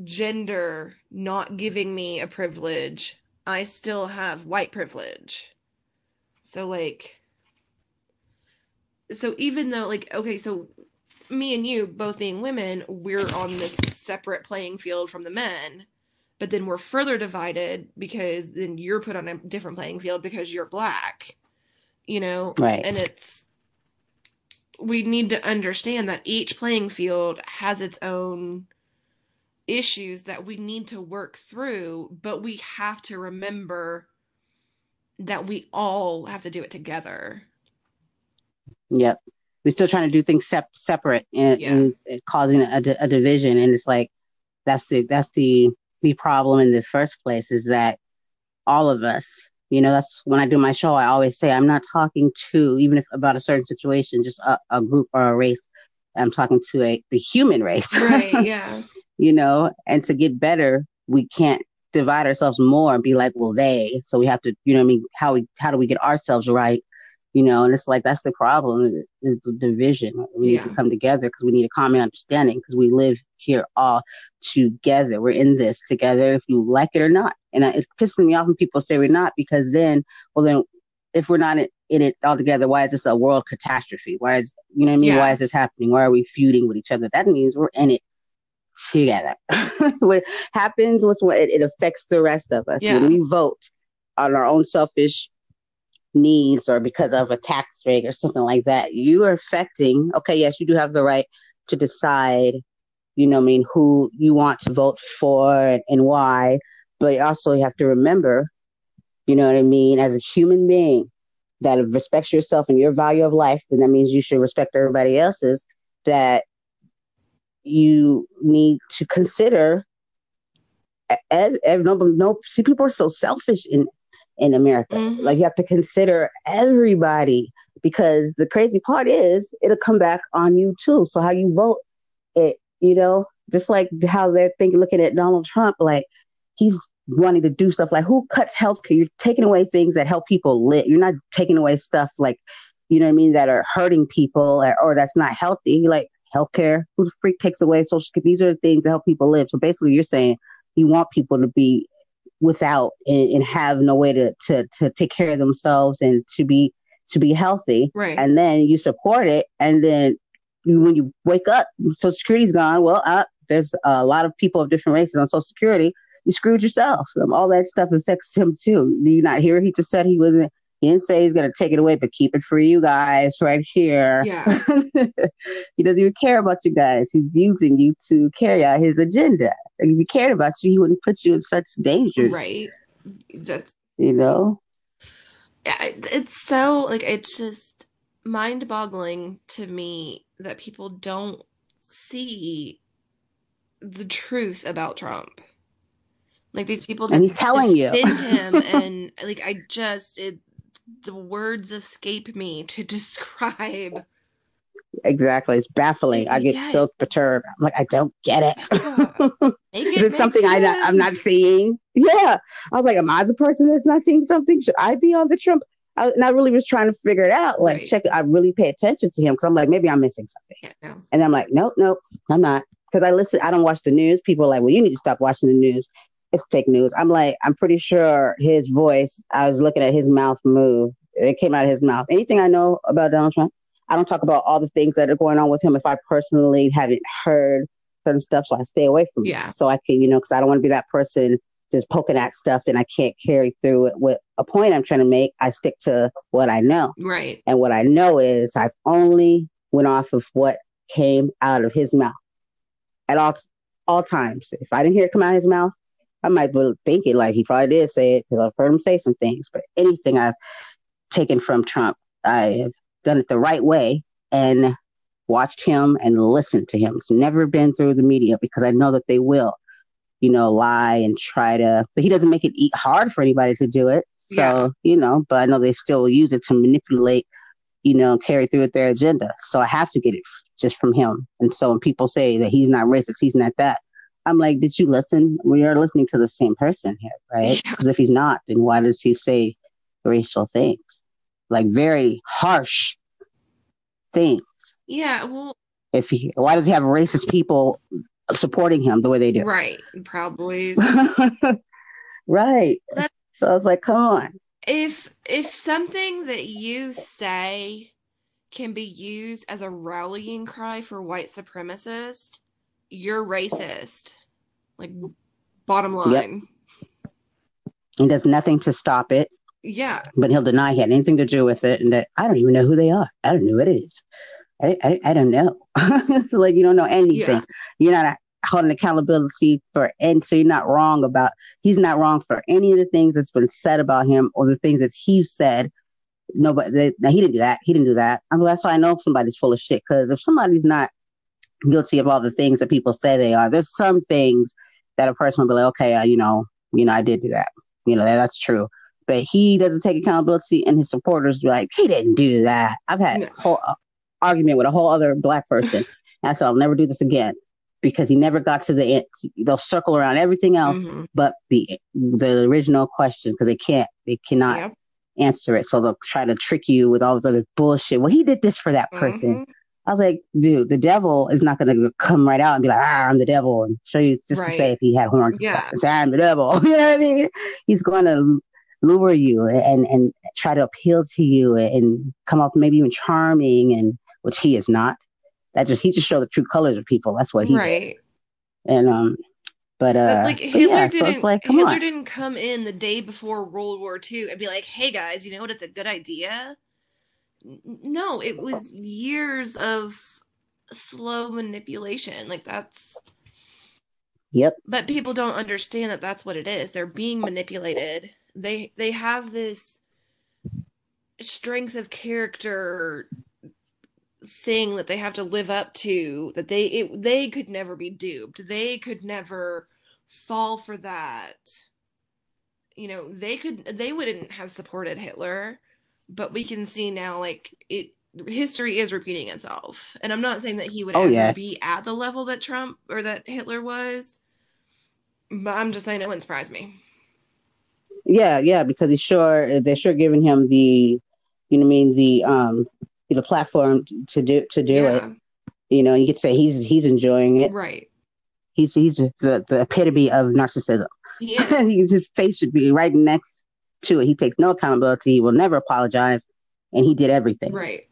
gender not giving me a privilege, I still have white privilege. So like so even though like okay, so me and you both being women, we're on this separate playing field from the men. But then we're further divided because then you're put on a different playing field because you're black. You know? right. And it's we need to understand that each playing field has its own issues that we need to work through, but we have to remember that we all have to do it together. Yep. We're still trying to do things sep- separate and, Yeah. and, and causing a, a division. And it's like, that's the, that's the, the problem in the first place is that all of us, you know, that's when I do my show, I always say, I'm not talking to, even if about a certain situation, just a, a group or a race. I'm talking to a, the human race. Right, yeah. [laughs] you know, and to get better, we can't divide ourselves more and be like, well, they. So we have to, you know, what I mean, how we, how do we get ourselves right? You know, and it's like that's the problem is the division. We need to come together because we need a common understanding because we live here all together. We're in this together, if you like it or not. And it's pissing me off when people say we're not because then, well, then if we're not in, in it all together, why is this a world catastrophe? Why is, you know what I mean? Yeah. Why is this happening? Why are we feuding with each other? That means we're in it together. [laughs] what happens What's what it, it affects the rest of us. Yeah. When we vote on our own selfish needs or because of a tax rate or something like that, you are affecting, okay, yes, you do have the right to decide, you know, I mean, who you want to vote for and, and why, but also you have to remember, you know what I mean, as a human being that respects yourself and your value of life, then that means you should respect everybody else's, that you need to consider ev- ev- no, no, see, people are so selfish in in America. Mhm. Like you have to consider everybody because the crazy part is it'll come back on you too. So how you vote, it you know, just like how they're thinking, looking at Donald Trump, like he's wanting to do stuff like who cuts health care? You're taking away things that help people live. You're not taking away stuff like you know what I mean that are hurting people or, or that's not healthy. Like healthcare, who the freak takes away social? These are the things that help people live. So basically, you're saying you want people to be without and, and have no way to, to to take care of themselves and to be to be healthy. Right. and then you support it and then you, when you wake up social security's gone. Well uh, there's a lot of people of different races on social security. You screwed yourself. Um, all that stuff affects him too. Do you not hear? He just said he wasn't he didn't say he's going to take it away but keep it for you guys right here Yeah. [laughs] he doesn't even care about you guys he's using you to carry out his agenda like if he cared about you he wouldn't put you in such danger Right. That's you know Yeah, it's so like it's just mind-boggling to me that people don't see the truth about Trump. Like these people that and he's telling you him [laughs] and like I just it the words escape me to describe Exactly. It's baffling. I get Yeah. so perturbed. I'm like, I don't get it. [laughs] Is it it make something I not, I'm not seeing? Yeah. I was like, am I the person that's not seeing something? Should I be on the Trump? I, and I really was trying to figure it out. Like, Right. check. I really pay attention to him because I'm like, maybe I'm missing something. Yeah, no. And I'm like, nope, nope, I'm not. Because I listen, I don't watch the news. People are like, well, you need to stop watching the news. It's fake news. I'm like, I'm pretty sure his voice, I was looking at his mouth move. It came out of his mouth. Anything I know about Donald Trump, I don't talk about all the things that are going on with him if I personally haven't heard certain stuff. So I stay away from Yeah. it. So I can, you know, because I don't want to be that person just poking at stuff and I can't carry through it with a point I'm trying to make. I stick to what I know. Right. And what I know is I've only went off of what came out of his mouth at all all times. If I didn't hear it come out of his mouth, I might be thinking like he probably did say it because I've heard him say some things. But anything I've taken from Trump, I have done it the right way and watched him and listened to him. It's never been through the media because I know that they will, you know, lie and try to. But he doesn't make it e- hard for anybody to do it. So Yeah. you know, but I know they still use it to manipulate you know, carry through with their agenda. So I have to get it just from him. And so when people say that he's not racist, he's not that, I'm like, did you listen? We are listening to the same person here, right? Yeah. Because if he's not, then why does he say racial things? Like very harsh things. Yeah. Well, If he, why does he have racist people supporting him the way they do? right. Proud Boys. [laughs] right. That- so I was like, come on. if if something that you say can be used as a rallying cry for white supremacists, you're racist. Like bottom line. He does nothing to stop it. Yeah. but he'll deny he had anything to do with it and that I don't even know who they are. I don't know what it is. I, I, I don't know. [laughs] so like you don't know anything. Yeah. You're not holding accountability for and so you're not wrong about he's not wrong for any of the things that's been said about him or the things that he said. Nobody that now he didn't do that. He didn't do that. I mean, that's why I know somebody's full of shit. Because if somebody's not guilty of all the things that people say they are, there's some things that a person will be like, okay, uh, you know, you know, I did do that. You know, that, that's true but he doesn't take accountability and his supporters be like, he didn't do that. I've had No. a whole uh, argument with a whole other black person. [laughs] and I said, I'll never do this again because he never got to the end. They'll circle around everything else Mhm. but the the original question because they can't, they cannot answer it. So they'll try to trick you with all this other bullshit. Well, he did this for that person. Mhm. I was like, dude, the devil is not going to come right out and be like, ah, I'm the devil and show you just Right. to say if he had horns. and Yeah. [laughs] say, I'm the devil. [laughs] you know what I mean? He's going to lure you and, and try to appeal to you and come off maybe even charming and which he is not. That just, he just showed the true colors of people. That's what he did. Right. And, um, but, uh, But, like but Hitler yeah, didn't it's like, come Hitler on. didn't come in the day before World War II and be like, "Hey guys, you know what? It's a good idea." No, it was years of slow manipulation. Like that's Yep. but people don't understand that that's what it is. They're being manipulated. They they have this strength of character thing that they have to live up to that they it, they could never be duped. They could never fall for that. You know, they could they wouldn't have supported Hitler, but we can see now like it history is repeating itself. And I'm not saying that he would Oh, ever yes. be at the level that Trump or that Hitler was, but I'm just saying it wouldn't surprise me. Yeah, yeah, because he's sure they're sure giving him the, you know, what I mean the um the platform to do to do it. You know, you could say he's he's enjoying it. right. He's he's the the epitome of narcissism. Yeah, [laughs] his face should be right next to it. He takes no accountability. He will never apologize, and he did everything right.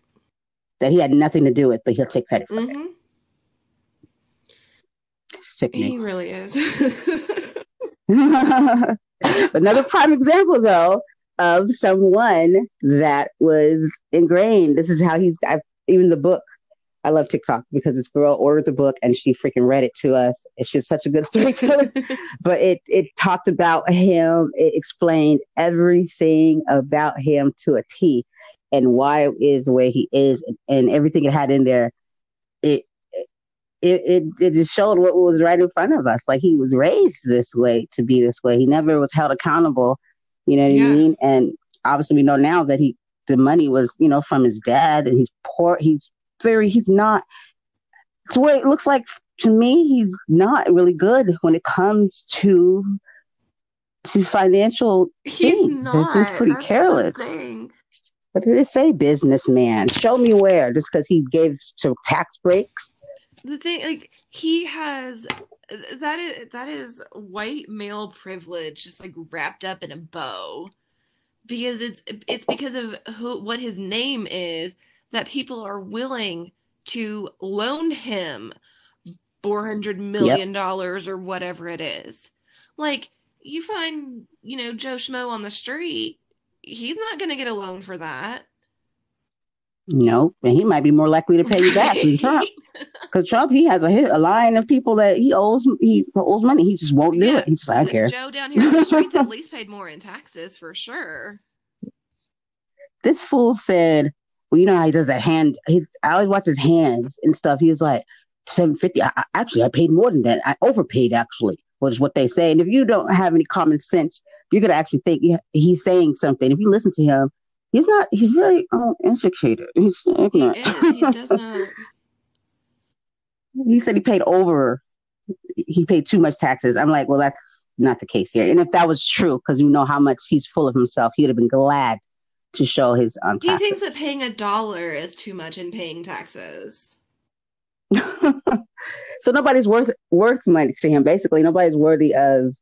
that he had nothing to do with, but he'll take credit for it. hmm He Sickening. really is. [laughs] Another prime example, though, of someone that was ingrained. This is how he's. I've, even the book. I love TikTok because this girl ordered the book and she freaking read it to us. And she's such a good [laughs] storyteller. but it it talked about him. It explained everything about him to a T, and why it is the way he is, and, and everything it had in there. It it it it just showed what was right in front of us. Like he was raised this way to be this way. He never was held accountable. You know what Yeah. I mean? And obviously we know now that he the money was you know from his dad, and he's poor. He's very he's not. It's what it looks like to me. He's not really good when it comes to to financial He's things. not. He seems pretty That's careless. But did it say businessman? Show me where. Just because he gave some tax breaks. The thing, like, he has that is that is white male privilege, just like wrapped up in a bow, because it's it's because of who what his name is that people are willing to loan him four hundred million dollars or whatever it is. Like, you find you know Joe Schmo on the street, he's not going to get a loan for that. No, and he might be more likely to pay you back than Trump. Because Trump, he has a, a line of people that he owes he owes money. He just won't do Yeah. it. He's like, I don't care. Joe down here on the streets at [laughs] least paid more in taxes for sure. This fool said, "Well, you know how he does that hand. He's I always watch his hands and stuff. He was like seven fifty. I, I- actually, I paid more than that. I overpaid actually, was what they say. And if you don't have any common sense, you're gonna actually think he's saying something. If you listen to him, he's not. He's very um, educated. He's He is. He does not. [laughs] he said he paid over he paid too much taxes i'm like well that's not the case here and if that was true because you know how much he's full of himself he would have been glad to show his um He taxes. thinks that paying a dollar is too much in paying taxes. [laughs] so nobody's worth worth money to him basically nobody's worthy of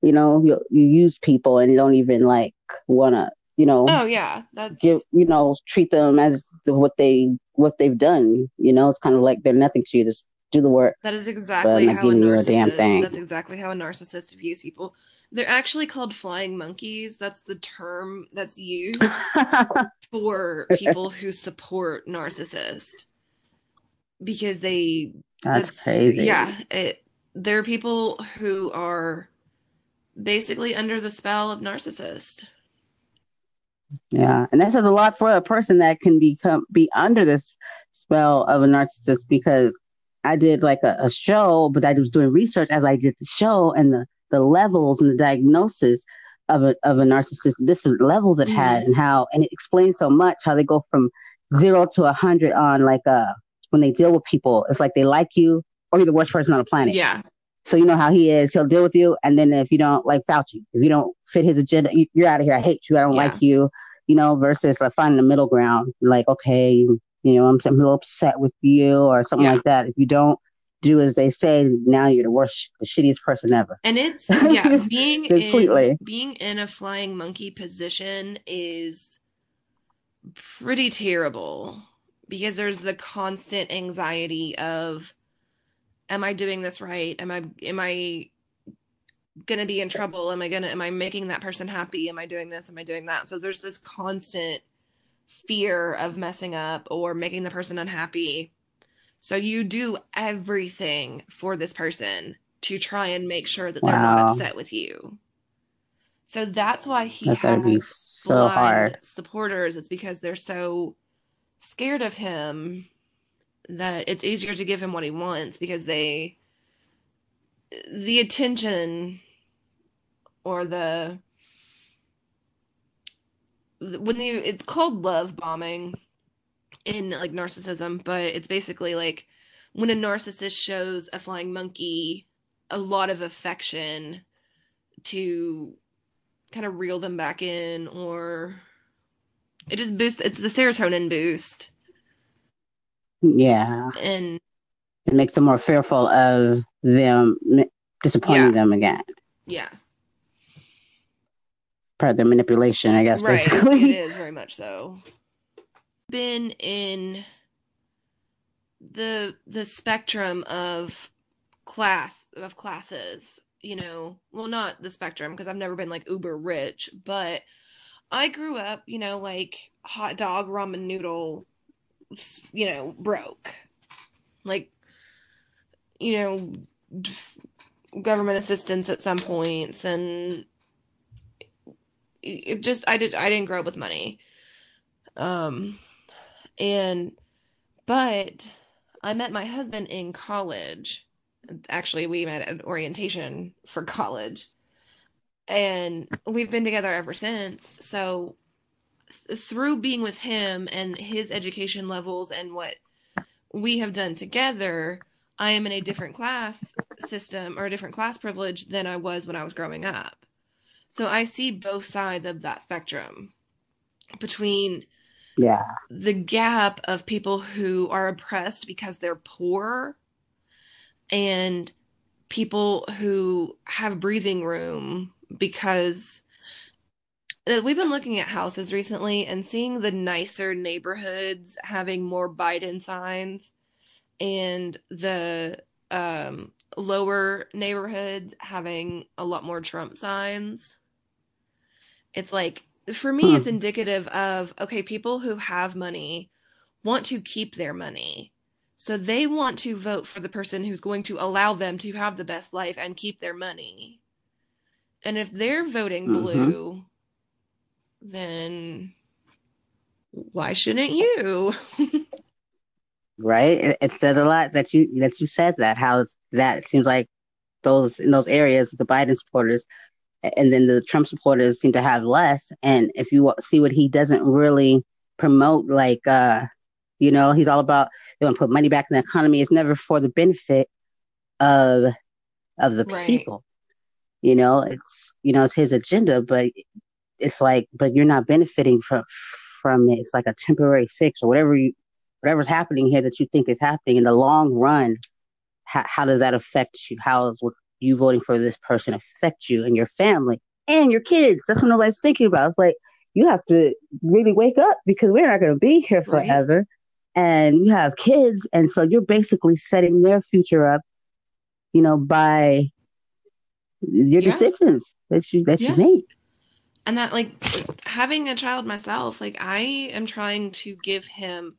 you know you, you use people and you don't even like want to you know Oh yeah, that's give you know treat them as the, what they what they've done you know it's kind of like they're nothing to you just do the work that is exactly how a a narcissist. thing. That's exactly how a narcissist views people. They're actually called flying monkeys. That's the term that's used [laughs] for people who support narcissists because they that's crazy Yeah, it, there are people who are basically under the spell of narcissist. Yeah, and that says a lot for a person that can become be under this spell of a narcissist because I did like a, a show, but I was doing research as I did the show and the, the levels and the diagnosis of a of a narcissist, the different levels it had Mhm. and how and it explains so much how they go from zero to a hundred on like uh when they deal with people, it's like they like you or you're the worst person on the planet. Yeah, So you know how he is. He'll deal with you, and then if you don't like Fauci, if you don't fit his agenda, you, you're out of here. I hate you. I don't Yeah. like you. You know, versus like finding the middle ground. Like, okay, you know, I'm, I'm a little upset with you or something Yeah. like that. If you don't do as they say, now you're the worst, the shittiest person ever. and it's [laughs] yeah, being Completely. in being in a flying monkey position is pretty terrible because there's the constant anxiety of am I doing this right? Am I am I gonna be in trouble? Am I gonna am I making that person happy? Am I doing this? Am I doing that? So there's this constant fear of messing up or making the person unhappy. So you do everything for this person to try and make sure that they're Wow. not upset with you. So that's why he That's be so blind hard. supporters. It's because they're so scared of him that it's easier to give him what he wants because they the attention or the when you it's called love bombing in like narcissism but it's basically like when a narcissist shows a flying monkey a lot of affection to kind of reel them back in or it just boosts it's the serotonin boost Yeah, and it makes them more fearful of them disappointing Yeah. them again. yeah Part of their manipulation, I guess, right it basically. is very much so. Been in the the spectrum of class of classes you know. Well not the spectrum because i've never been like uber rich but i grew up you know like hot dog ramen noodle you know broke. Like you know government assistance at some points and it just I did I didn't grow up with money. Um and but I met my husband in college. Actually, we met at orientation for college. And we've been together ever since. So th- through being with him and his education levels and what we have done together, I am in a different class system or a different class privilege than I was when I was growing up. So I see both sides of that spectrum between yeah the gap of people who are oppressed because they're poor and people who have breathing room because uh, we've been looking at houses recently and seeing the nicer neighborhoods having more Biden signs and the um, lower neighborhoods having a lot more Trump signs. It's like for me, hmm. it's indicative of okay, people who have money want to keep their money. So they want to vote for the person who's going to allow them to have the best life and keep their money. And if they're voting mm-hmm. blue, then why shouldn't you? [laughs] right? It, it, says a lot that you that you said that how that seems like those in those areas the Biden supporters and then the Trump supporters seem to have less. And if you see what he doesn't really promote, like, uh, you know, he's all about they want to put money back in the economy. It's never for the benefit of of the right. people. You know, it's you know it's his agenda, but it's like, but you're not benefiting from from it. It's like a temporary fix or whatever you whatever's happening here that you think is happening in the long run. How, how does that affect you? How is you voting for this person affect you and your family and your kids. That's what nobody's thinking about. It's like you have to really wake up because we're not going to be here forever. Right. And you have kids, and so you're basically setting their future up, you know, by your yeah. decisions that you that yeah. you make. And that, like, having a child myself, like, I am trying to give him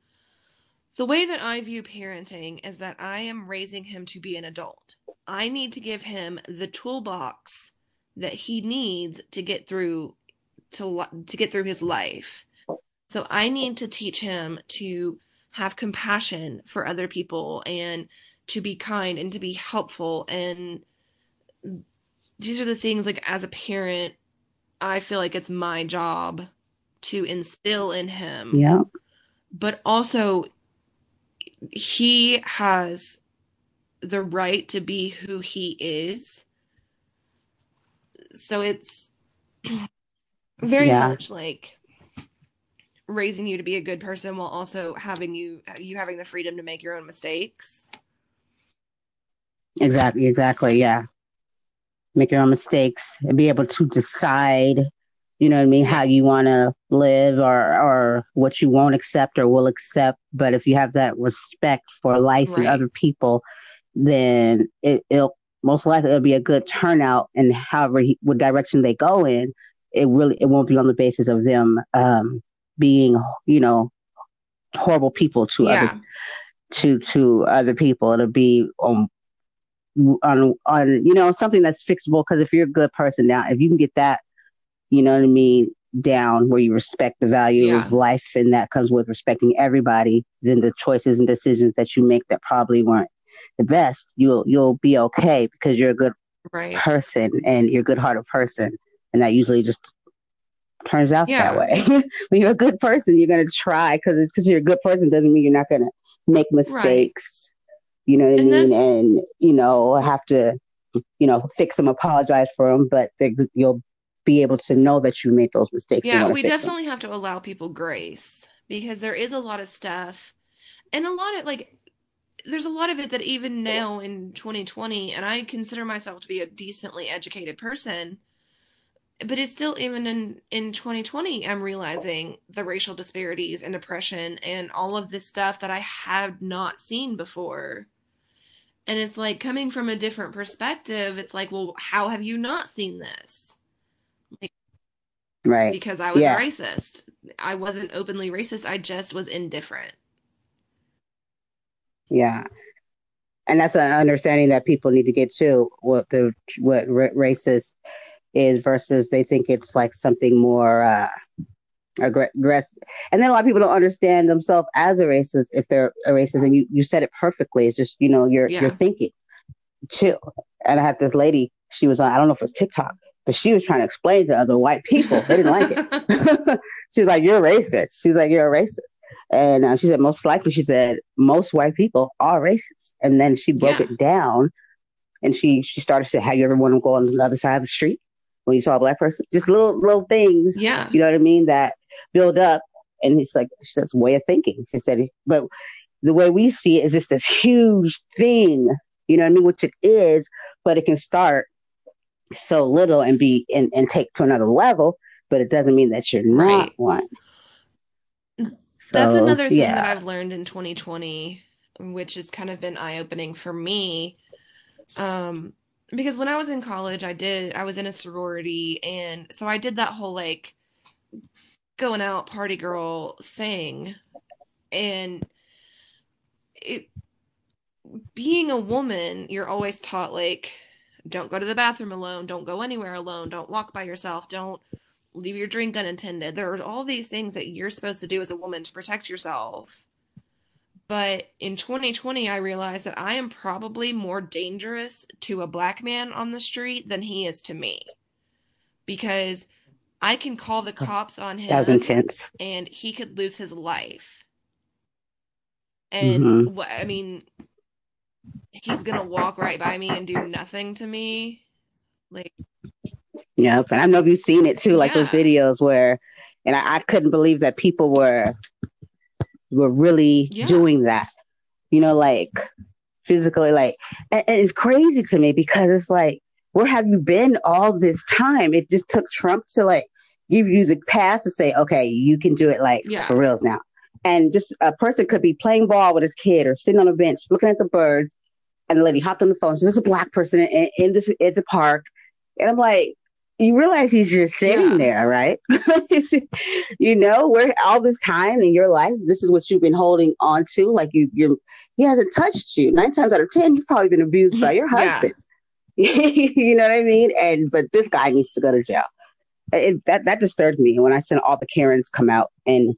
the way that I view parenting is that I am raising him to be an adult. I need to give him the toolbox that he needs to get through to to get through his life. So I need to teach him to have compassion for other people and to be kind and to be helpful and these are the things like as a parent I feel like it's my job to instill in him. Yeah. But also he has the right to be who he is. So it's [clears throat] very yeah. much like raising you to be a good person while also having you you having the freedom to make your own mistakes. Exactly, exactly, yeah. Make your own mistakes and be able to decide you know what I mean, how you want to live or, or what you won't accept or will accept. But if you have that respect for life right. and other people, then it, will most likely it'll be a good turnout and however he, what direction they go in, it really, it won't be on the basis of them, um, being, you know, horrible people to yeah. other, to, to other people. It'll be on, on, on, you know, something that's fixable. Cause if you're a good person now, if you can get that you know what I mean, down where you respect the value yeah. of life and that comes with respecting everybody, then the choices and decisions that you make that probably weren't the best, you'll you'll be okay because you're a good right. person and you're a good hearted person. And that usually just turns out yeah. that way. [laughs] when you're a good person, you're gonna try because it's because you're a good person doesn't mean you're not gonna make mistakes. Right. You know what and I mean? And you know have to you know fix them, apologize for them, but you'll be able to know that you made those mistakes. Yeah, we definitely them. have to allow people grace because there is a lot of stuff and a lot of like there's a lot of it that even now in 2020 and I consider myself to be a decently educated person but it's still even in in 2020 I'm realizing the racial disparities and oppression and all of this stuff that I had not seen before. And it's like coming from a different perspective, it's like, well, how have you not seen this? Right. Because i was yeah. racist. I wasn't openly racist. I just was indifferent. Yeah. And that's an understanding that people need to get to what the what racist is versus they think it's like something more uh aggressive and then a lot of people don't understand themselves as a racist if they're a racist and you you said it perfectly. It's just you know you're yeah. you're thinking. Chill. And i had this lady she was on i don't know if it was tiktok but she was trying to explain to other white people. They didn't like it. [laughs] [laughs] she was like, You're racist. She's like, You're a racist. And uh, she said, most likely, she said, most white people are racist. And then she broke Yeah. it down and she, she started to say, have you ever wanted to go on the other side of the street when you saw a black person? Just little, little things, Yeah. you know what I mean, that build up. And it's like, she says, way of thinking. She said, but the way we see it is just this huge thing, you know what I mean, which it is, but it can start so little and be, and, and take to another level, but it doesn't mean that you're not Right. one. That's another thing yeah. that I've learned in 2020, which has kind of been eye-opening for me. Um, because when I was in college, I did, I was in a sorority, and so I did that whole like going out party girl thing. And it, being a woman, you're always taught like, don't go to the bathroom alone, don't go anywhere alone, don't walk by yourself, don't leave your drink unattended. There are all these things that you're supposed to do as a woman to protect yourself. But in 2020, I realized that I am probably more dangerous to a black man on the street than he is to me. Because I can call the cops on That was him intense. and he could lose his life. And Mhm. what I mean, he's gonna walk right by me and do nothing to me. Like, Yep. And I know you've seen it too, like those videos where, and I, I couldn't believe that people were, were really Yeah. doing that, you know, like physically, like, and, and it's crazy to me because it's like, where have you been all this time? It just took Trump to like give you the pass to say, okay, you can do it like Yeah. for reals now. And just a person could be playing ball with his kid or sitting on a bench looking at the birds, and the lady hopped on the phone. So there's a black person in, in the in the park, and I'm like, you realize he's just sitting Yeah. there, right? [laughs] you know, where all this time in your life, this is what you've been holding on to. Like you, you, he hasn't touched you. Nine times out of ten, you've probably been abused by your [laughs] Yeah. husband. [laughs] you know what I mean? And but this guy needs to go to jail. It, that that disturbed me when I seen all the Karens come out and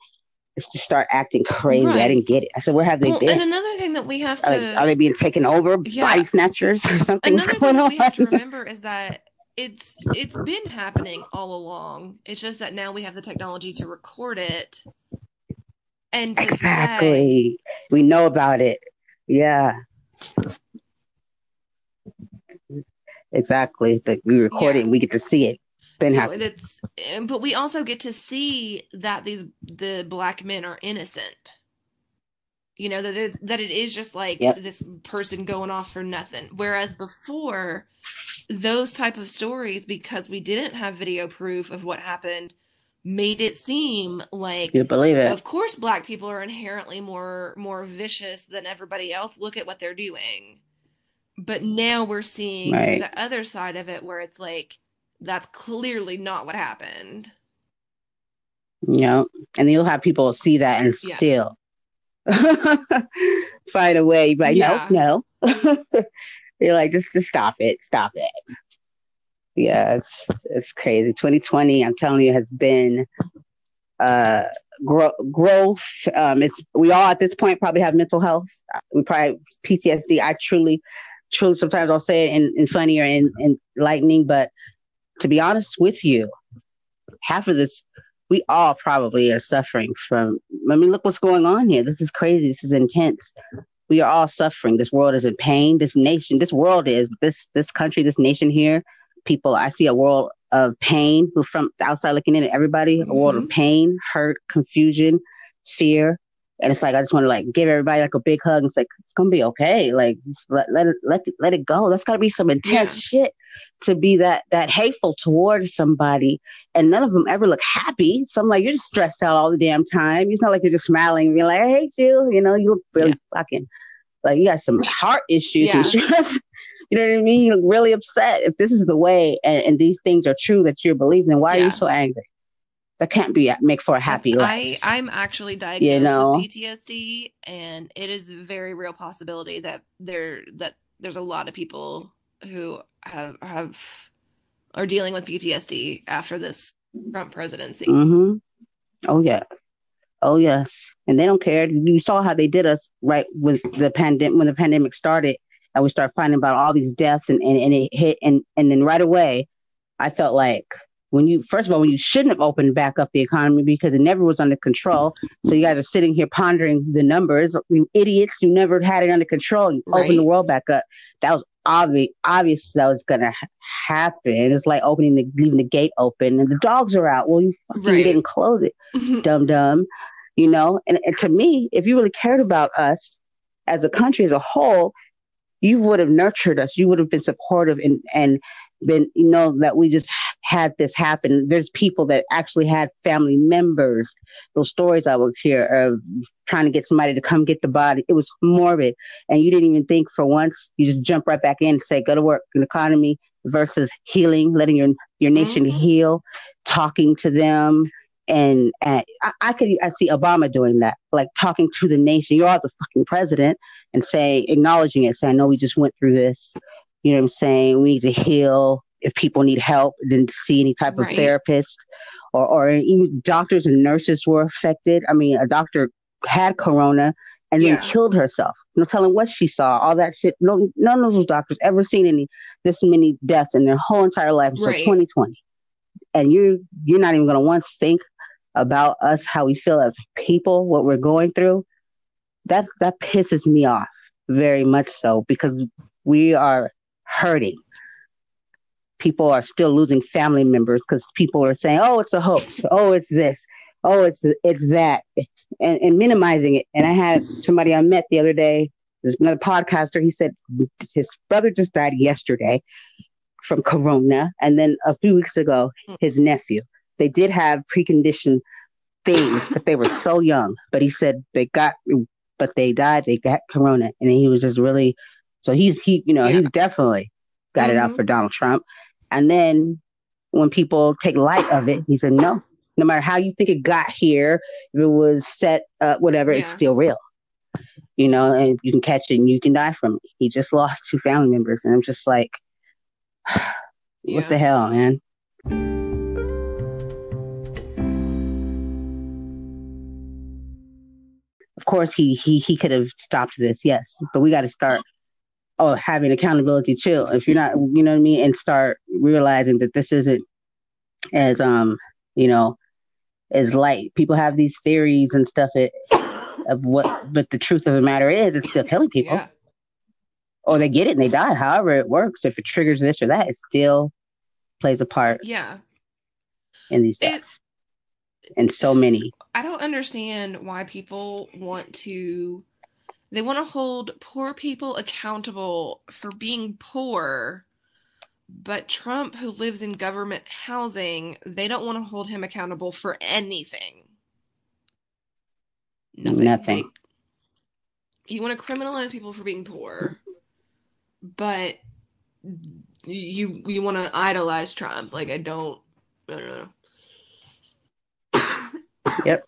just start acting crazy. I didn't get it. I said, where have they well, been? and another thing that we have to are they being taken over? Yeah. Body snatchers or something's another thing going that on? we have to [laughs] remember is that it's it's been happening all along. It's just that now we have the technology to record it and to say, exactly. We know about it. Yeah. Exactly. That we record Yeah. it and we get to see it. Been so happening. it's eh, but we also get to see that these the black men are innocent. You know that it, that it is just like Yep. this person going off for nothing. Whereas before, those type of stories, because we didn't have video proof of what happened, made it seem like You believe it. of course black people are inherently more more vicious than everybody else look at what they're doing but now we're seeing Right. the other side of it where it's like that's clearly not what happened You know, and you'll have people see that and Yeah. still find a way. But Yeah. no, no. [laughs] You're like, just, just stop it. Stop it. Yeah, it's, it's crazy. 2020, I'm telling you, has been uh gro- growth. Um, it's we all at this point probably have mental health. We probably PTSD. I truly, truly, sometimes I'll say it in, in funny or in, in lightning, but to be honest with you, half of this we all probably are suffering from. I mean, look what's going on here. This is crazy. This is intense. We are all suffering. This world is in pain. This nation, this world is. This this country, this nation here, people. I see a world of pain. Who from the outside looking in at everybody, a world of mm-hmm. pain, hurt, confusion, fear. And it's like I just want to like give everybody like a big hug. And it's like it's gonna be okay. Like let let it let let it go. That's gotta be some intense shit to be that that hateful towards somebody and none of them ever look happy. So I'm like, you're just stressed out all the damn time. It's not like you're just smiling and being like, I hate you. You know, you look really fucking like you got some heart issues and Yeah. shit. [laughs] you know what I mean? You look really upset. If this is the way and, and these things are true that you're believing, why are you so angry? That can't be make for a happy life. I I'm actually diagnosed you know? with PTSD, and it is a very real possibility that there that there's a lot of people who have have are dealing with PTSD after this Trump presidency. hmm Oh yeah. Oh yes. And they don't care. You saw how they did us right with the pandemic when the pandemic started and we started finding about all these deaths and, and, and it hit and, and then right away I felt like when you first of all when you shouldn't have opened back up the economy because it never was under control. So you guys are sitting here pondering the numbers. You idiots, you never had it under control. You Right. opened the world back up. That was obvious. Obvious that was gonna ha- happen. It's like opening the leaving the gate open and the dogs are out. Well, you fucking Right. didn't close it [laughs] dumb dumb, you know. And, and to me, if you really cared about us as a country as a whole, you would have nurtured us. You would have been supportive and and been you know that we just had this happen. There's people that actually had family members. Those stories I would hear of trying to get somebody to come get the body. It was morbid, and you didn't even think for once. You just jump right back in and say, "Go to work." An economy versus healing, letting your your nation Mhm. heal, talking to them, and, and I, I could I see Obama doing that, like talking to the nation. You're the fucking president, and saying, acknowledging it, saying, "I know we just went through this. You know what I'm saying? We need to heal. If people need help, then see any type Right. of therapist, or or even doctors and nurses were affected. I mean, a doctor had corona and then Yeah. killed herself. No telling what she saw. All that shit. No, none of those doctors ever seen any this many deaths in their whole entire life until Right. 2020 and you're you're not even going to once think about us how we feel as people what we're going through that that pisses me off very much so because we are hurting people are still losing family members because people are saying oh it's a hoax. Oh it's this. Oh it's it's that. And, and minimizing it. And i had somebody i met the other day there's another podcaster he said his brother just died yesterday from corona. And then a few weeks ago his nephew they did have preconditioned things but they were so young. But he said they got but they died they got corona. And he was just really so he's he you know Yeah. he's definitely got it out Mhm. for donald trump and then when people take light of it he said no no matter how you think it got here if it was set uh, whatever it's still real. You know and you can catch it and you can die from it. He just lost two family members and i'm just like [sighs] what Yeah. the hell man? Of course he he he could have stopped this yes but we got to start oh having accountability too if you're not you know what i mean and start realizing that this isn't as um you know as light. People have these theories and stuff it, of what but the truth of the matter is it's still killing people. Yeah. or they get it and they die however it works. If it triggers this or that it still plays a part Yeah. in these deaths. And so many. I don't understand why people want to they want to hold poor people accountable for being poor, but Trump who lives in government housing, they don't want to hold him accountable for anything. Nothing. You want to criminalize people for being poor, but you you want to idolize Trump. Like I don't I don't know.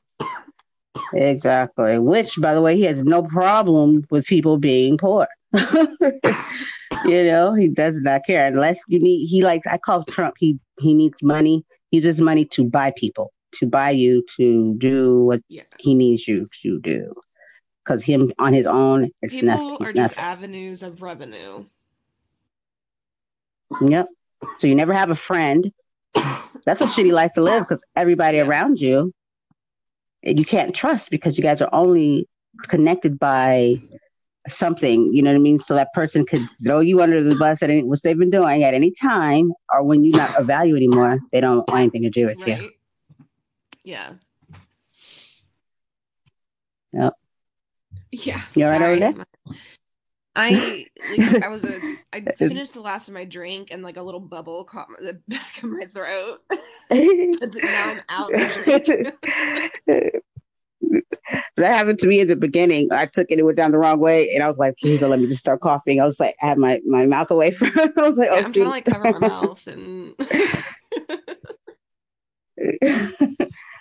Exactly. Which, by the way, he has no problem with people being poor. [laughs] you know, he does not care unless you need. He likes. I call Trump. He he needs money. He uses money to buy people, to buy you, to do what Yeah. he needs you to do. Because him on his own, it's People nothing. are just nothing. avenues of revenue. Yep. So you never have a friend. That's a shitty life to live because everybody Yeah. around you, you can't trust because you guys are only connected by something. You know what I mean? So that person could throw you under the bus at any, which they've been doing at any time, or when you're not of value anymore, they don't want anything to do with you. Yeah. Yep. Yeah. You all right over there? I like, [laughs] I was a I finished the last of my drink and like a little bubble caught my, the [laughs] back of my throat. [laughs] Now I'm out that happened to me in the beginning. I took it, it went down the wrong way, and I was like, please don't let me just start coughing. I was like, I had my, my mouth away from it. I was like, Yeah, oh, I'm trying to like cover my mouth and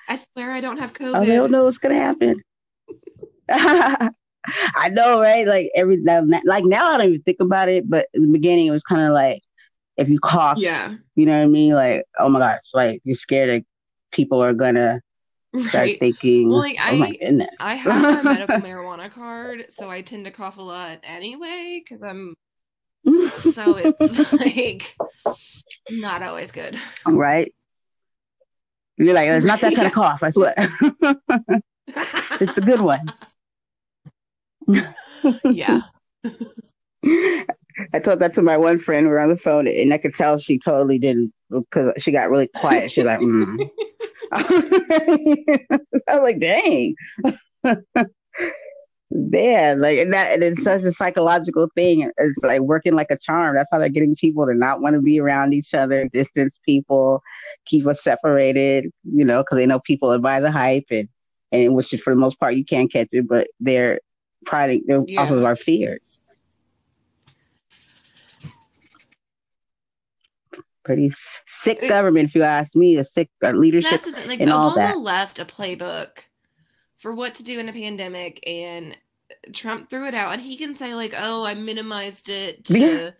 I swear I don't have COVID. I don't know what's gonna happen. [laughs] I know, right? Like every now, like now, I don't even think about it. But in the beginning, it was kind of like if you cough, Yeah. you know what I mean? Like, oh my gosh, like you're scared that people are gonna start Right. thinking, Well, like, oh my I- goodness. I have my medical [laughs] marijuana card, so I tend to cough a lot anyway because I'm [laughs] so it's like not always good. right? You're like, it's not that kind of cough, I swear. it's a good one. Yeah. [laughs] I told that to my one friend. We were on the phone, and I could tell she totally didn't because she got really quiet. She's like, mm. [laughs] I was like, dang. [laughs] yeah, like and that and it's such a psychological thing. It's like working like a charm. That's how they're getting people to not want to be around each other, distance people, keep us separated. You know, because they know people are by the hype and and which for the most part you can't catch it, but they're priding they're yeah. off of our fears. Pretty sick it, government, if you ask me. A sick uh, leadership like, and Obama all that. left a playbook for what to do in a pandemic and Trump threw it out and he can say like, "Oh, I minimized it to, yeah.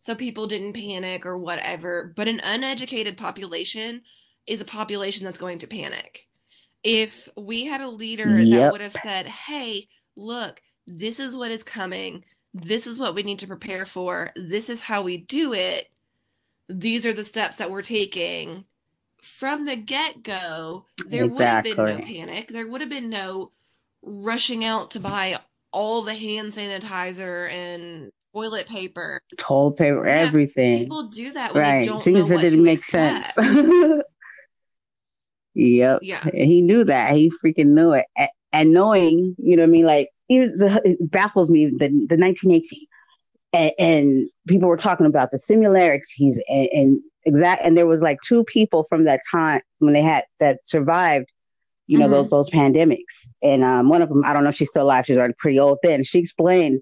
so people didn't panic or whatever." But an uneducated population is a population that's going to panic. If we had a leader yep. that would have said, "Hey, look, this is what is coming. This is what we need to prepare for. This is how we do it. These are the steps that we're taking." from the get go, there exactly. would have been no panic. There would have been no rushing out to buy all the hand sanitizer and toilet paper, toilet paper, yeah, everything. People do that when right. they don't Things know that what didn't to make expect. sense. [laughs] yep. Yeah. He knew that. He freaking knew it. And knowing, you know what I mean? Like, it, baffles me the, the 1918. And, and, people were talking about the similarities and, and exact and there was like two people from that time when they had that survived you know mm-hmm. those those pandemics and um, one of them i don't know if she's still alive she's already pretty old then she explained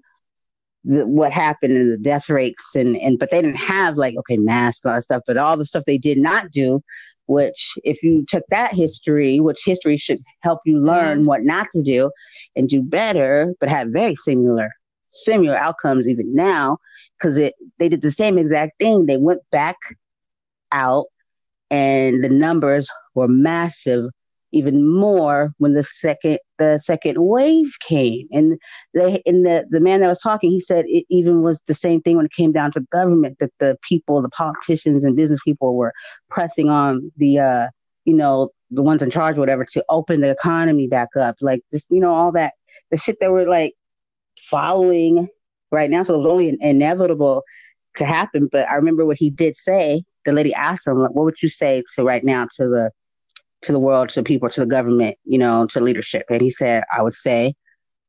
the, what happened and the death rates and and but they didn't have like okay masks and all that stuff but all the stuff they did not do which if you took that history which history should help you learn mm-hmm. what not to do and do better but have very similar similar outcomes even now because it they did the same exact thing they went back out and the numbers were massive even more when the second the second wave came. And they and the the man that was talking he said it even was the same thing when it came down to government that the people the politicians and business people were pressing on the uh you know the ones in charge whatever to open the economy back up. Like just you know all that the shit that we're like following right now. So it was only inevitable to happen. But i remember what he did say the lady asked him, what would you say to right now to the to the world, to the people, to the government, you know, to leadership? And he said, I would say,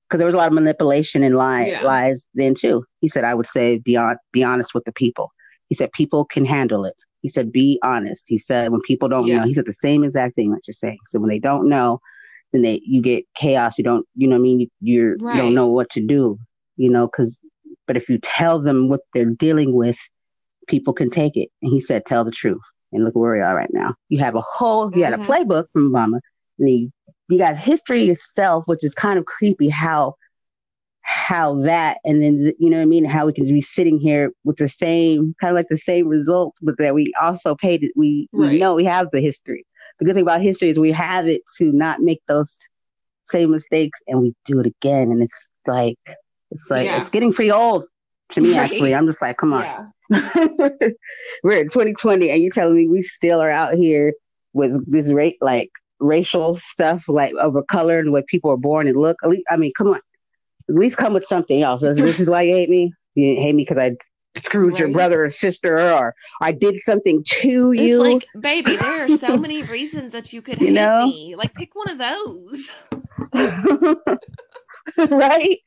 because there was a lot of manipulation and lie, yeah. lies then too. He said, I would say, be, on, be honest with the people. He said, people can handle it. He said, be honest. He said, when people don't yeah. know, he said the same exact thing that you're saying. So when they don't know, then they, you get chaos. You don't, you know what I mean? You, right. you don't know what to do, you know, because, but if you tell them what they're dealing with, people can take it. And he said, tell the truth. And look where we are right now. You have a whole, you mm-hmm. had a mm-hmm. playbook from Obama. And you, you got history itself, which is kind of creepy how, how that, and then, you know what I mean? How we can be sitting here with the same, kind of like the same results, but that we also paid it. We, right. we know we have the history. The good thing about history is we have it to not make those same mistakes and we do it again. And it's like, it's like, yeah. it's getting pretty old to me, right. actually. I'm just like, come on. Yeah. [laughs] We're in 2020 and you're telling me we still are out here with this rate like racial stuff like over color and way people are born and look. at Least, I mean, come on. At least come with something else. This is why you hate me. You didn't hate me because I screwed right. your brother or sister or I did something to you. It's like, baby, there are so [laughs] many reasons that you could you hate know? me. Like, pick one of those. [laughs] right?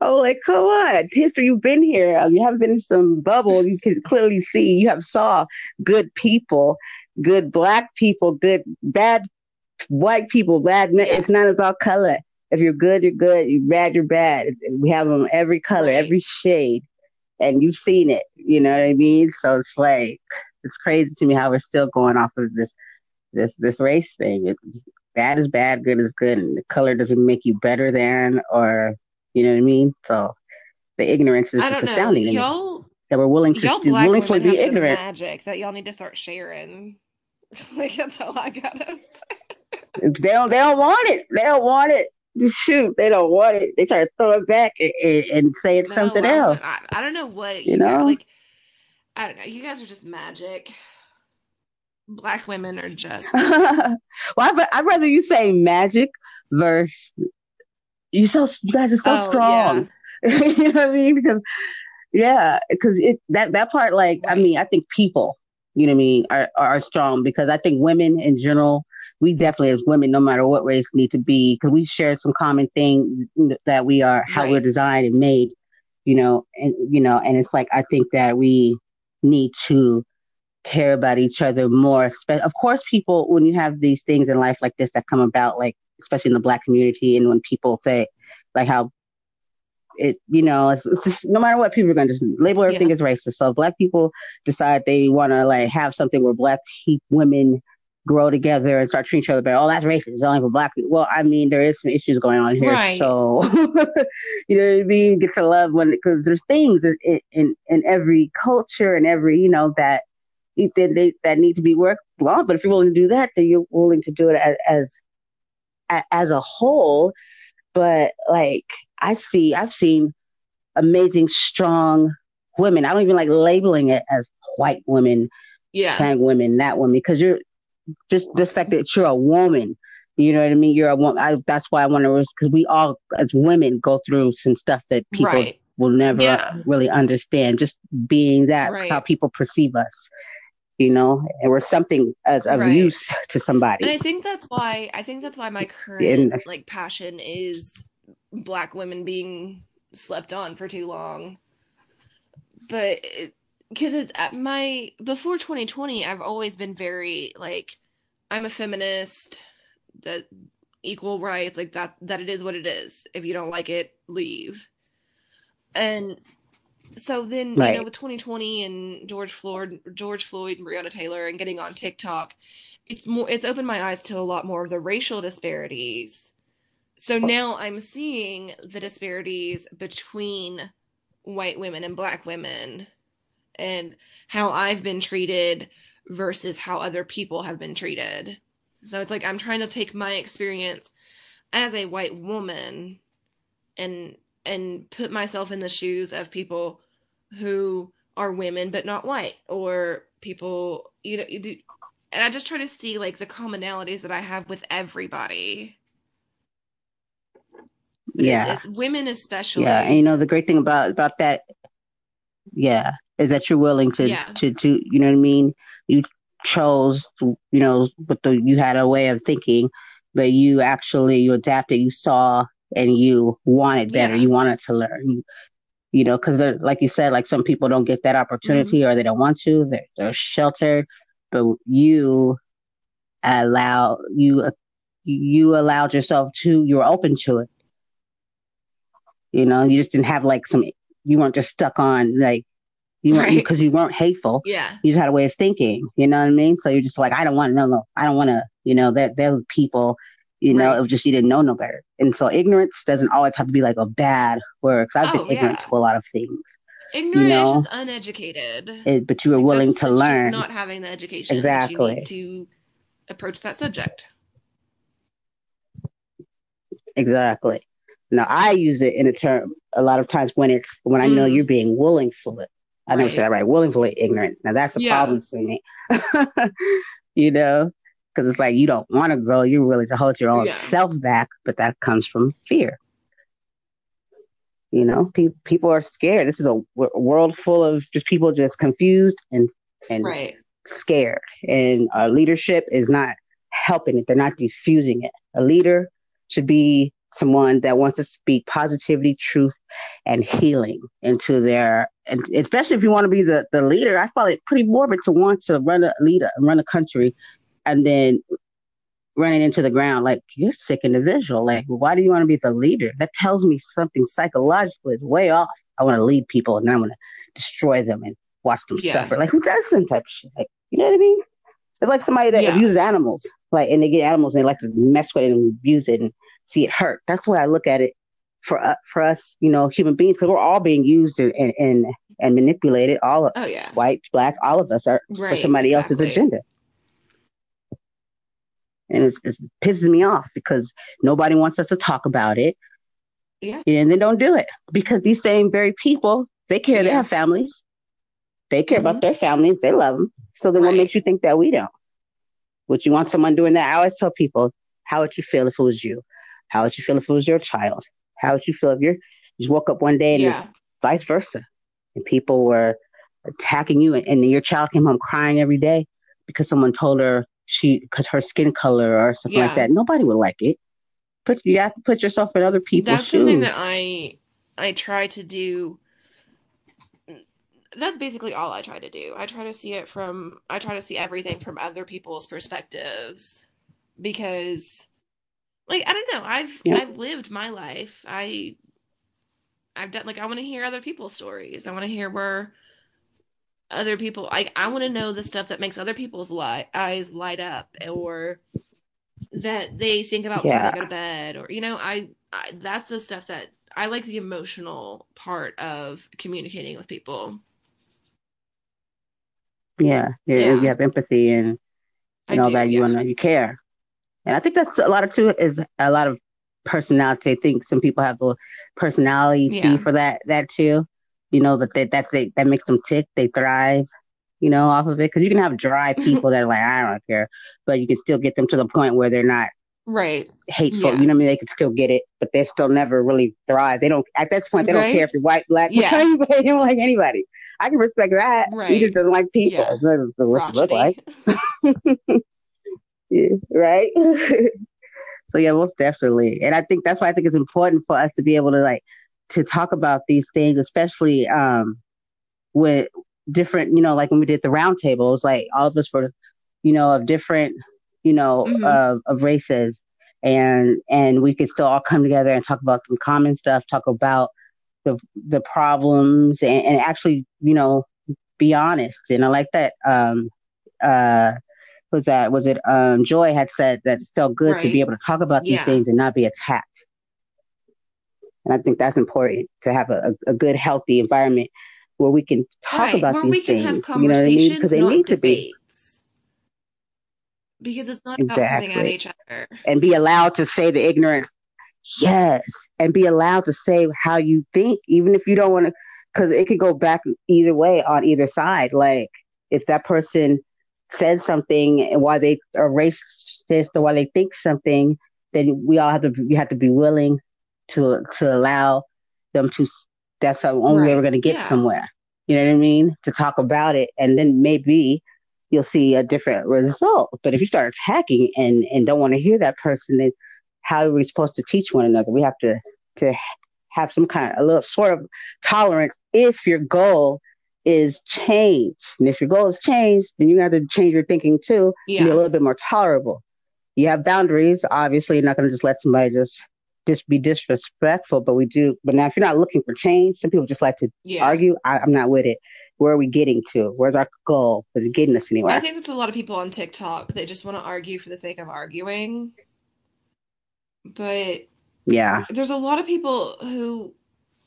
Oh, like, come on. History, you've been here. Um, you haven't been in some bubble. You can clearly see you have saw good people, good black people, good bad white people, bad men. Yeah. It's not about color. If you're good, you're good. You're bad, you're bad. We have them every color, every shade. And you've seen it. You know what I mean? So it's like, it's crazy to me how we're still going off of this this this race thing. It, bad is bad, good is good, and the color doesn't make you better than or you know what I mean? So the ignorance is astounding know. y'all, that we're willing to y'all black willing to be ignorant. Magic that y'all need to start sharing. [laughs] like that's all I gotta say. they don't. They don't want it. They don't want it. Shoot, they don't want it. They try to throw it back and, and, and say it's no, something I, else. I, I, don't know what you, you know. Like I don't know. You guys are just magic. black women are just. [laughs] well, I'd, I'd rather you say magic versus you. So you guys are so Oh, strong. [laughs] you know what I mean? Because yeah, because it that that part, like, I mean, I think people, you know what I mean, are are strong because I think women in general, we definitely as women, no matter what race, need to be because we share some common things that we are how we're designed and made, you know, and you know, and it's like I think that we need to care about each other more. Of course, people when you have these things in life like this that come about, like especially in the black community, and when people say like how it, you know, it's, it's just no matter what, people are going to just label everything Yeah. as racist. So if black people decide they want to like have something where black pe- women grow together and start treating each other better, oh, that's racist. It's only for black people. Well, I mean, there is some issues going on here. Right. So, [laughs] you know what I mean? Get to love when, because there's things in, in, in every culture and every, you know, that, that, they, that need to be worked on. But if you're willing to do that, then you're willing to do it as, as, a- as a whole. But like, I see, I've seen amazing, strong women. I don't even like labeling it as white women, Yeah. tang women, that woman, because you're just the fact that you're a woman. You know what I mean? You're a woman. I, that's why I want to, because we all, as women, go through some stuff that people Right. will never Yeah. really understand. Just being that, Right. how people perceive us. You know, or something as of Right. use [laughs] to somebody. And I think that's why I think that's why my current And- like passion is black women being slept on for too long. But because it's at my before 2020, I've always been very like I'm a feminist that equal rights like that that it is what it is. If you don't like it, leave. And so then you know with 2020 and George Floyd George Floyd and Breonna Taylor and getting on TikTok it's more it's opened my eyes to a lot more of the racial disparities. So now I'm seeing the disparities between white women and black women and how I've been treated versus how other people have been treated. So it's like I'm trying to take my experience as a white woman and and put myself in the shoes of people who are women but not white or people you know you do and I just try to see like the commonalities that I have with everybody. But yeah. women especially. Yeah, and you know the great thing about about that, yeah, is that you're willing to Yeah. to to you know what I mean. You chose, you know, but the you had a way of thinking, but you actually you adapted. You saw and you want it better. Yeah. You it to learn. You, know, because like you said, like some people don't get that opportunity Mm-hmm. or they don't want to. They're they're sheltered, but you allow you uh, you allowed yourself to. You were open to it. You know, you just didn't have like some, you weren't just stuck on like, you weren't, Right. because you weren't hateful. Yeah. You just had a way of thinking, you know what I mean? So you're just like, I don't want know, no, I don't want to, you know, that those people, you know, Right. it was just you didn't know no better. And so ignorance doesn't always have to be like a bad word. Cause I've been Oh, ignorant yeah. to a lot of things, Ignorant know, is just uneducated. it, but you were Like, willing to learn. not having the education that Exactly. you need to approach that subject. Exactly. Now I use it in a term a lot of times when it's when I know Mm. you're being willingfully. I never Right. said that right. Willingly ignorant. Now that's a Yeah. problem to me. [laughs] you know, because it's like you don't want to grow. You're willing to hold your own Yeah. self back, but that comes from fear. You know, pe- people are scared. This is a w- world full of just people just confused and and Right. scared, and our leadership is not helping it. They're not diffusing it. A leader should be someone that wants to speak positivity, truth, and healing into their, and especially if you want to be the, the leader, I find it pretty morbid to want to run a leader and run a country and then running into the ground like you're sick individual. Like, why do you want to be the leader? That tells me something psychologically is way off. I want to lead people and then I want to destroy them and watch them Yeah. suffer. Like, who does some type of shit? Like, you know what I mean? It's like somebody that Yeah. abuses animals, like, and they get animals and they like to mess with it and abuse it and see it hurt. That's the way I look at it for uh, for us, you know, human beings, because we're all being used and and and, manipulated. All of Oh yeah. white, black, all of us are Right. for somebody else's agenda. And it's, it pisses me off because nobody wants us to talk about it. Yeah. And they don't do it because these same very people, they care. They have families. They care Mhm. about their families. They love them. So then what Right. makes you think that we don't? Would you want someone doing that? I always tell people, how would you feel if it was you? How would you feel if it was your child? How would you feel if you're, you just woke up one day and Yeah. vice versa, and people were attacking you, and, and your child came home crying every day because someone told her she because her skin color or something Yeah. like that. Nobody would like it. Put you have to put yourself in other people's That's shoes. something that I I try to do. That's basically all I try to do. I try to see it from I try to see everything from other people's perspectives because like I don't know, I've Yeah. I've lived my life. I I've done like I want to hear other people's stories. I want to hear where other people like I want to know the stuff that makes other people's li- eyes light up or that they think about Yeah. they go to bed or you know I, I that's the stuff that I like the emotional part of communicating with people. yeah, you, Yeah. you have empathy and I and all do, that. You yeah. wanna you care, and I think that's a lot of too is a lot of personality. I think some people have the personality Yeah. for that that too. You know that they, that they, that makes them tick. They thrive. You know, off of it because you can have dry [laughs] people that are like I don't care, but you can still get them to the point where they're not Right. hateful. Yeah. You know what I mean? They can still get it, but they still never really thrive. They don't at this point. They don't care if you're white, black, Yeah. anybody. [laughs] They don't like anybody. I can respect that. Right. He just doesn't like people. Yeah. That's what you look like. [laughs] Yeah, right? so yeah, most definitely. And I think that's why I think it's important for us to be able to like to talk about these things, especially um with different, you know, like when we did the roundtables, like all of us were, you know, of different, you know, Mhm. of of races and and we could still all come together and talk about some common stuff, talk about the the problems and, and actually, you know, be honest. And I like that um uh was that was it um Joy had said that it felt good to be able to talk about these Yeah. things and not be attacked. And I think that's important to have a, a, good, healthy environment where we can talk Right. about Where these we can things. have you know what I mean? conversations, Because they need to be. Because it's not about coming at each other. and be allowed to say the ignorance. Yes, and be allowed to say how you think, even if you don't want to, because it could go back either way on either side. Like if that person says something and why they are racist or why they think something, then we all have to you have to be willing to to allow them to. That's the only way we're going to get Yeah. somewhere. You know what I mean? To talk about it, and then maybe you'll see a different result. But if you start attacking and and don't want to hear that person, then how are we supposed to teach one another? We have to to have some kind of a little sort of tolerance if your goal is change. And if your goal is change, then you have to change your thinking too. Yeah. Be a little bit more tolerable. You have boundaries. Obviously, you're not going to just let somebody just just be disrespectful. But we do. But now, if you're not looking for change, some people just like to Yeah. argue. I, I'm not with it. Where are we getting to? Where's our goal? Is it getting us anywhere? I think that's a lot of people on TikTok. They just want to argue for the sake of arguing. But yeah. there's a lot of people who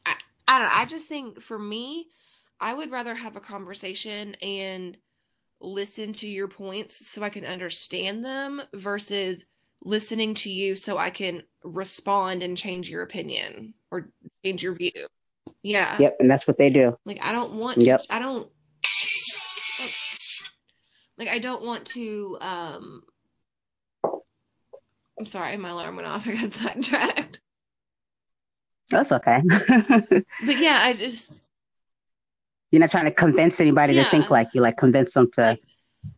I, I don't know. I just think for me, I would rather have a conversation and listen to your points so I can understand them versus listening to you so I can respond and change your opinion or change your view. Yeah. Yep. And that's what they do. Like I don't want Yep. to I don't like I don't want to um I'm sorry, my alarm went off. [laughs] I got sidetracked. That's okay. [laughs] But yeah, I just You're not trying to convince anybody Yeah. to think like you, like convince them to. like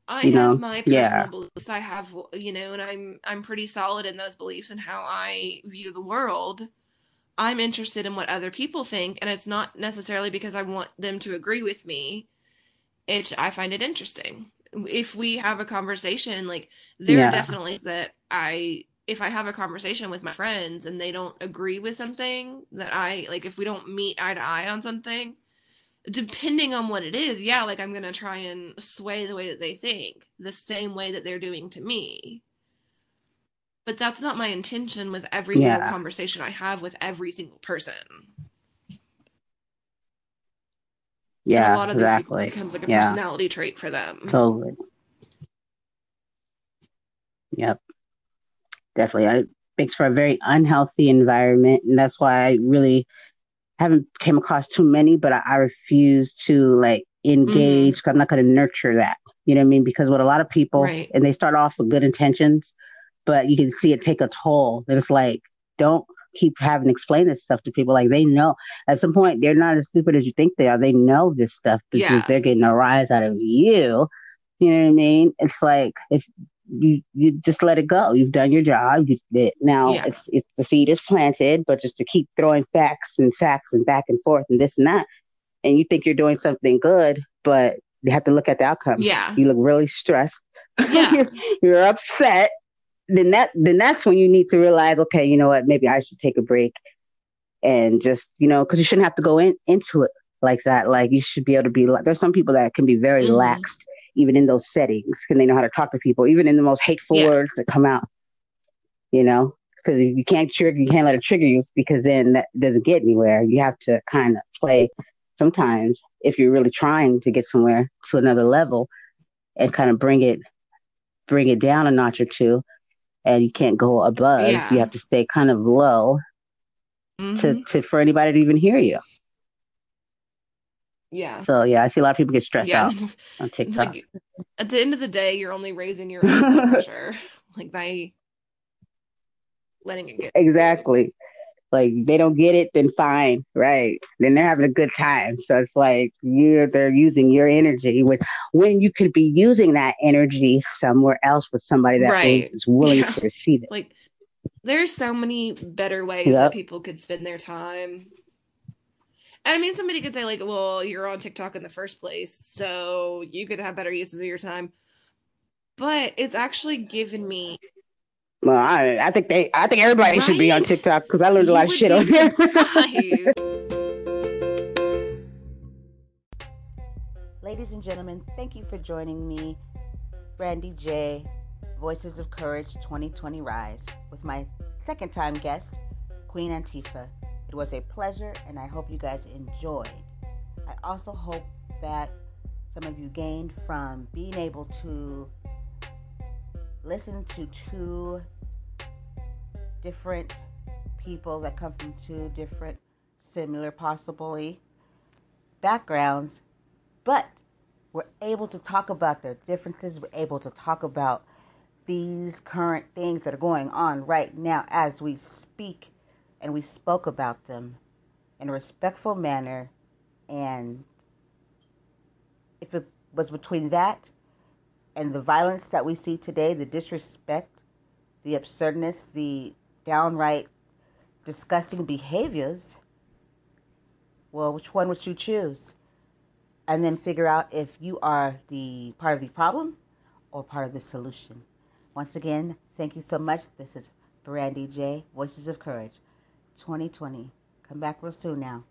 I you have know, my personal yeah. beliefs. I have you know, and I'm I'm pretty solid in those beliefs and how I view the world. I'm interested in what other people think, and it's not necessarily because I want them to agree with me. It I find it interesting. If we have a conversation, like there Yeah. are definitely that I if I have a conversation with my friends and they don't agree with something that I like if we don't meet eye to eye on something, depending on what it is, yeah, like I'm to try and sway the way that they think, the same way that they're doing to me. But that's not my intention with every single conversation I have with every single person. And Yeah, a lot of this exactly. becomes like a Yeah. personality trait for them. Totally. Yep. Definitely. It makes for a very unhealthy environment, and that's why I really haven't came across too many. But I, I refuse to like engage. Mm-hmm. 'cause I'm not going to nurture that. You know what I mean? Because with a lot of people, Right. and they start off with good intentions, but you can see it take a toll. And it's like, don't keep having to explain this stuff to people. Like they know at some point they're not as stupid as you think they are. They know this stuff because Yeah. they're getting a rise out of you. You know what I mean? It's like if you you just let it go. You've done your job. You did. Now Yeah. it's it's the seed is planted, but just to keep throwing facts and facts and back and forth and this and that, and you think you're doing something good, but you have to look at the outcome. Yeah. You look really stressed. Yeah. [laughs] you're upset. Then that then that's when you need to realize, okay, you know what? Maybe I should take a break and just you know, because you shouldn't have to go in into it like that. Like you should be able to be. like There's some people that can be very Mhm. laxed even in those settings, and they know how to talk to people, even in the most hateful Yeah. words that come out. You know, because you can't trigger, you can't let it trigger you, because then that doesn't get anywhere. You have to kind of play sometimes if you're really trying to get somewhere to another level, and kind of bring it, bring it down a notch or two, and you can't go above. Yeah. You have to stay kind of low Mhm. to, to for anybody to even hear you. Yeah. So yeah, I see a lot of people get stressed Yeah. out on [laughs] TikTok. like at the end of the day, you're only raising your own [laughs] pressure, like by letting it get Exactly. Like they don't get it, then fine, right? Then they're having a good time. So it's like you're they're using your energy when when you could be using that energy somewhere else with somebody that Right. is willing Yeah. to receive it. Like there's so many better ways Yep. that people could spend their time. And I mean, somebody could say like, "Well, you're on TikTok in the first place, so you could have better uses of your time." But it's actually given me Well, I I think they I think everybody should be on TikTok because I learned a lot of shit on there. [laughs] Ladies and gentlemen, thank you for joining me, Brandy J, Voices of Courage 2020 Rise, with my second time guest, Queen Antifah. It was a pleasure, and I hope you guys enjoyed. I also hope that some of you gained from being able to listen to two different people that come from two different, similar, possibly backgrounds but we're able to talk about their differences. We're able to talk about these current things that are going on right now as we speak, and we spoke about them in a respectful manner. And if it was between that and the violence that we see today, the disrespect, the absurdness, the downright disgusting behaviors, well, which one would you choose? and then figure out if you are the part of the problem or part of the solution. Once again, thank you so much. This is Brandy J, Voices of Courage, 2020. Come back real soon now.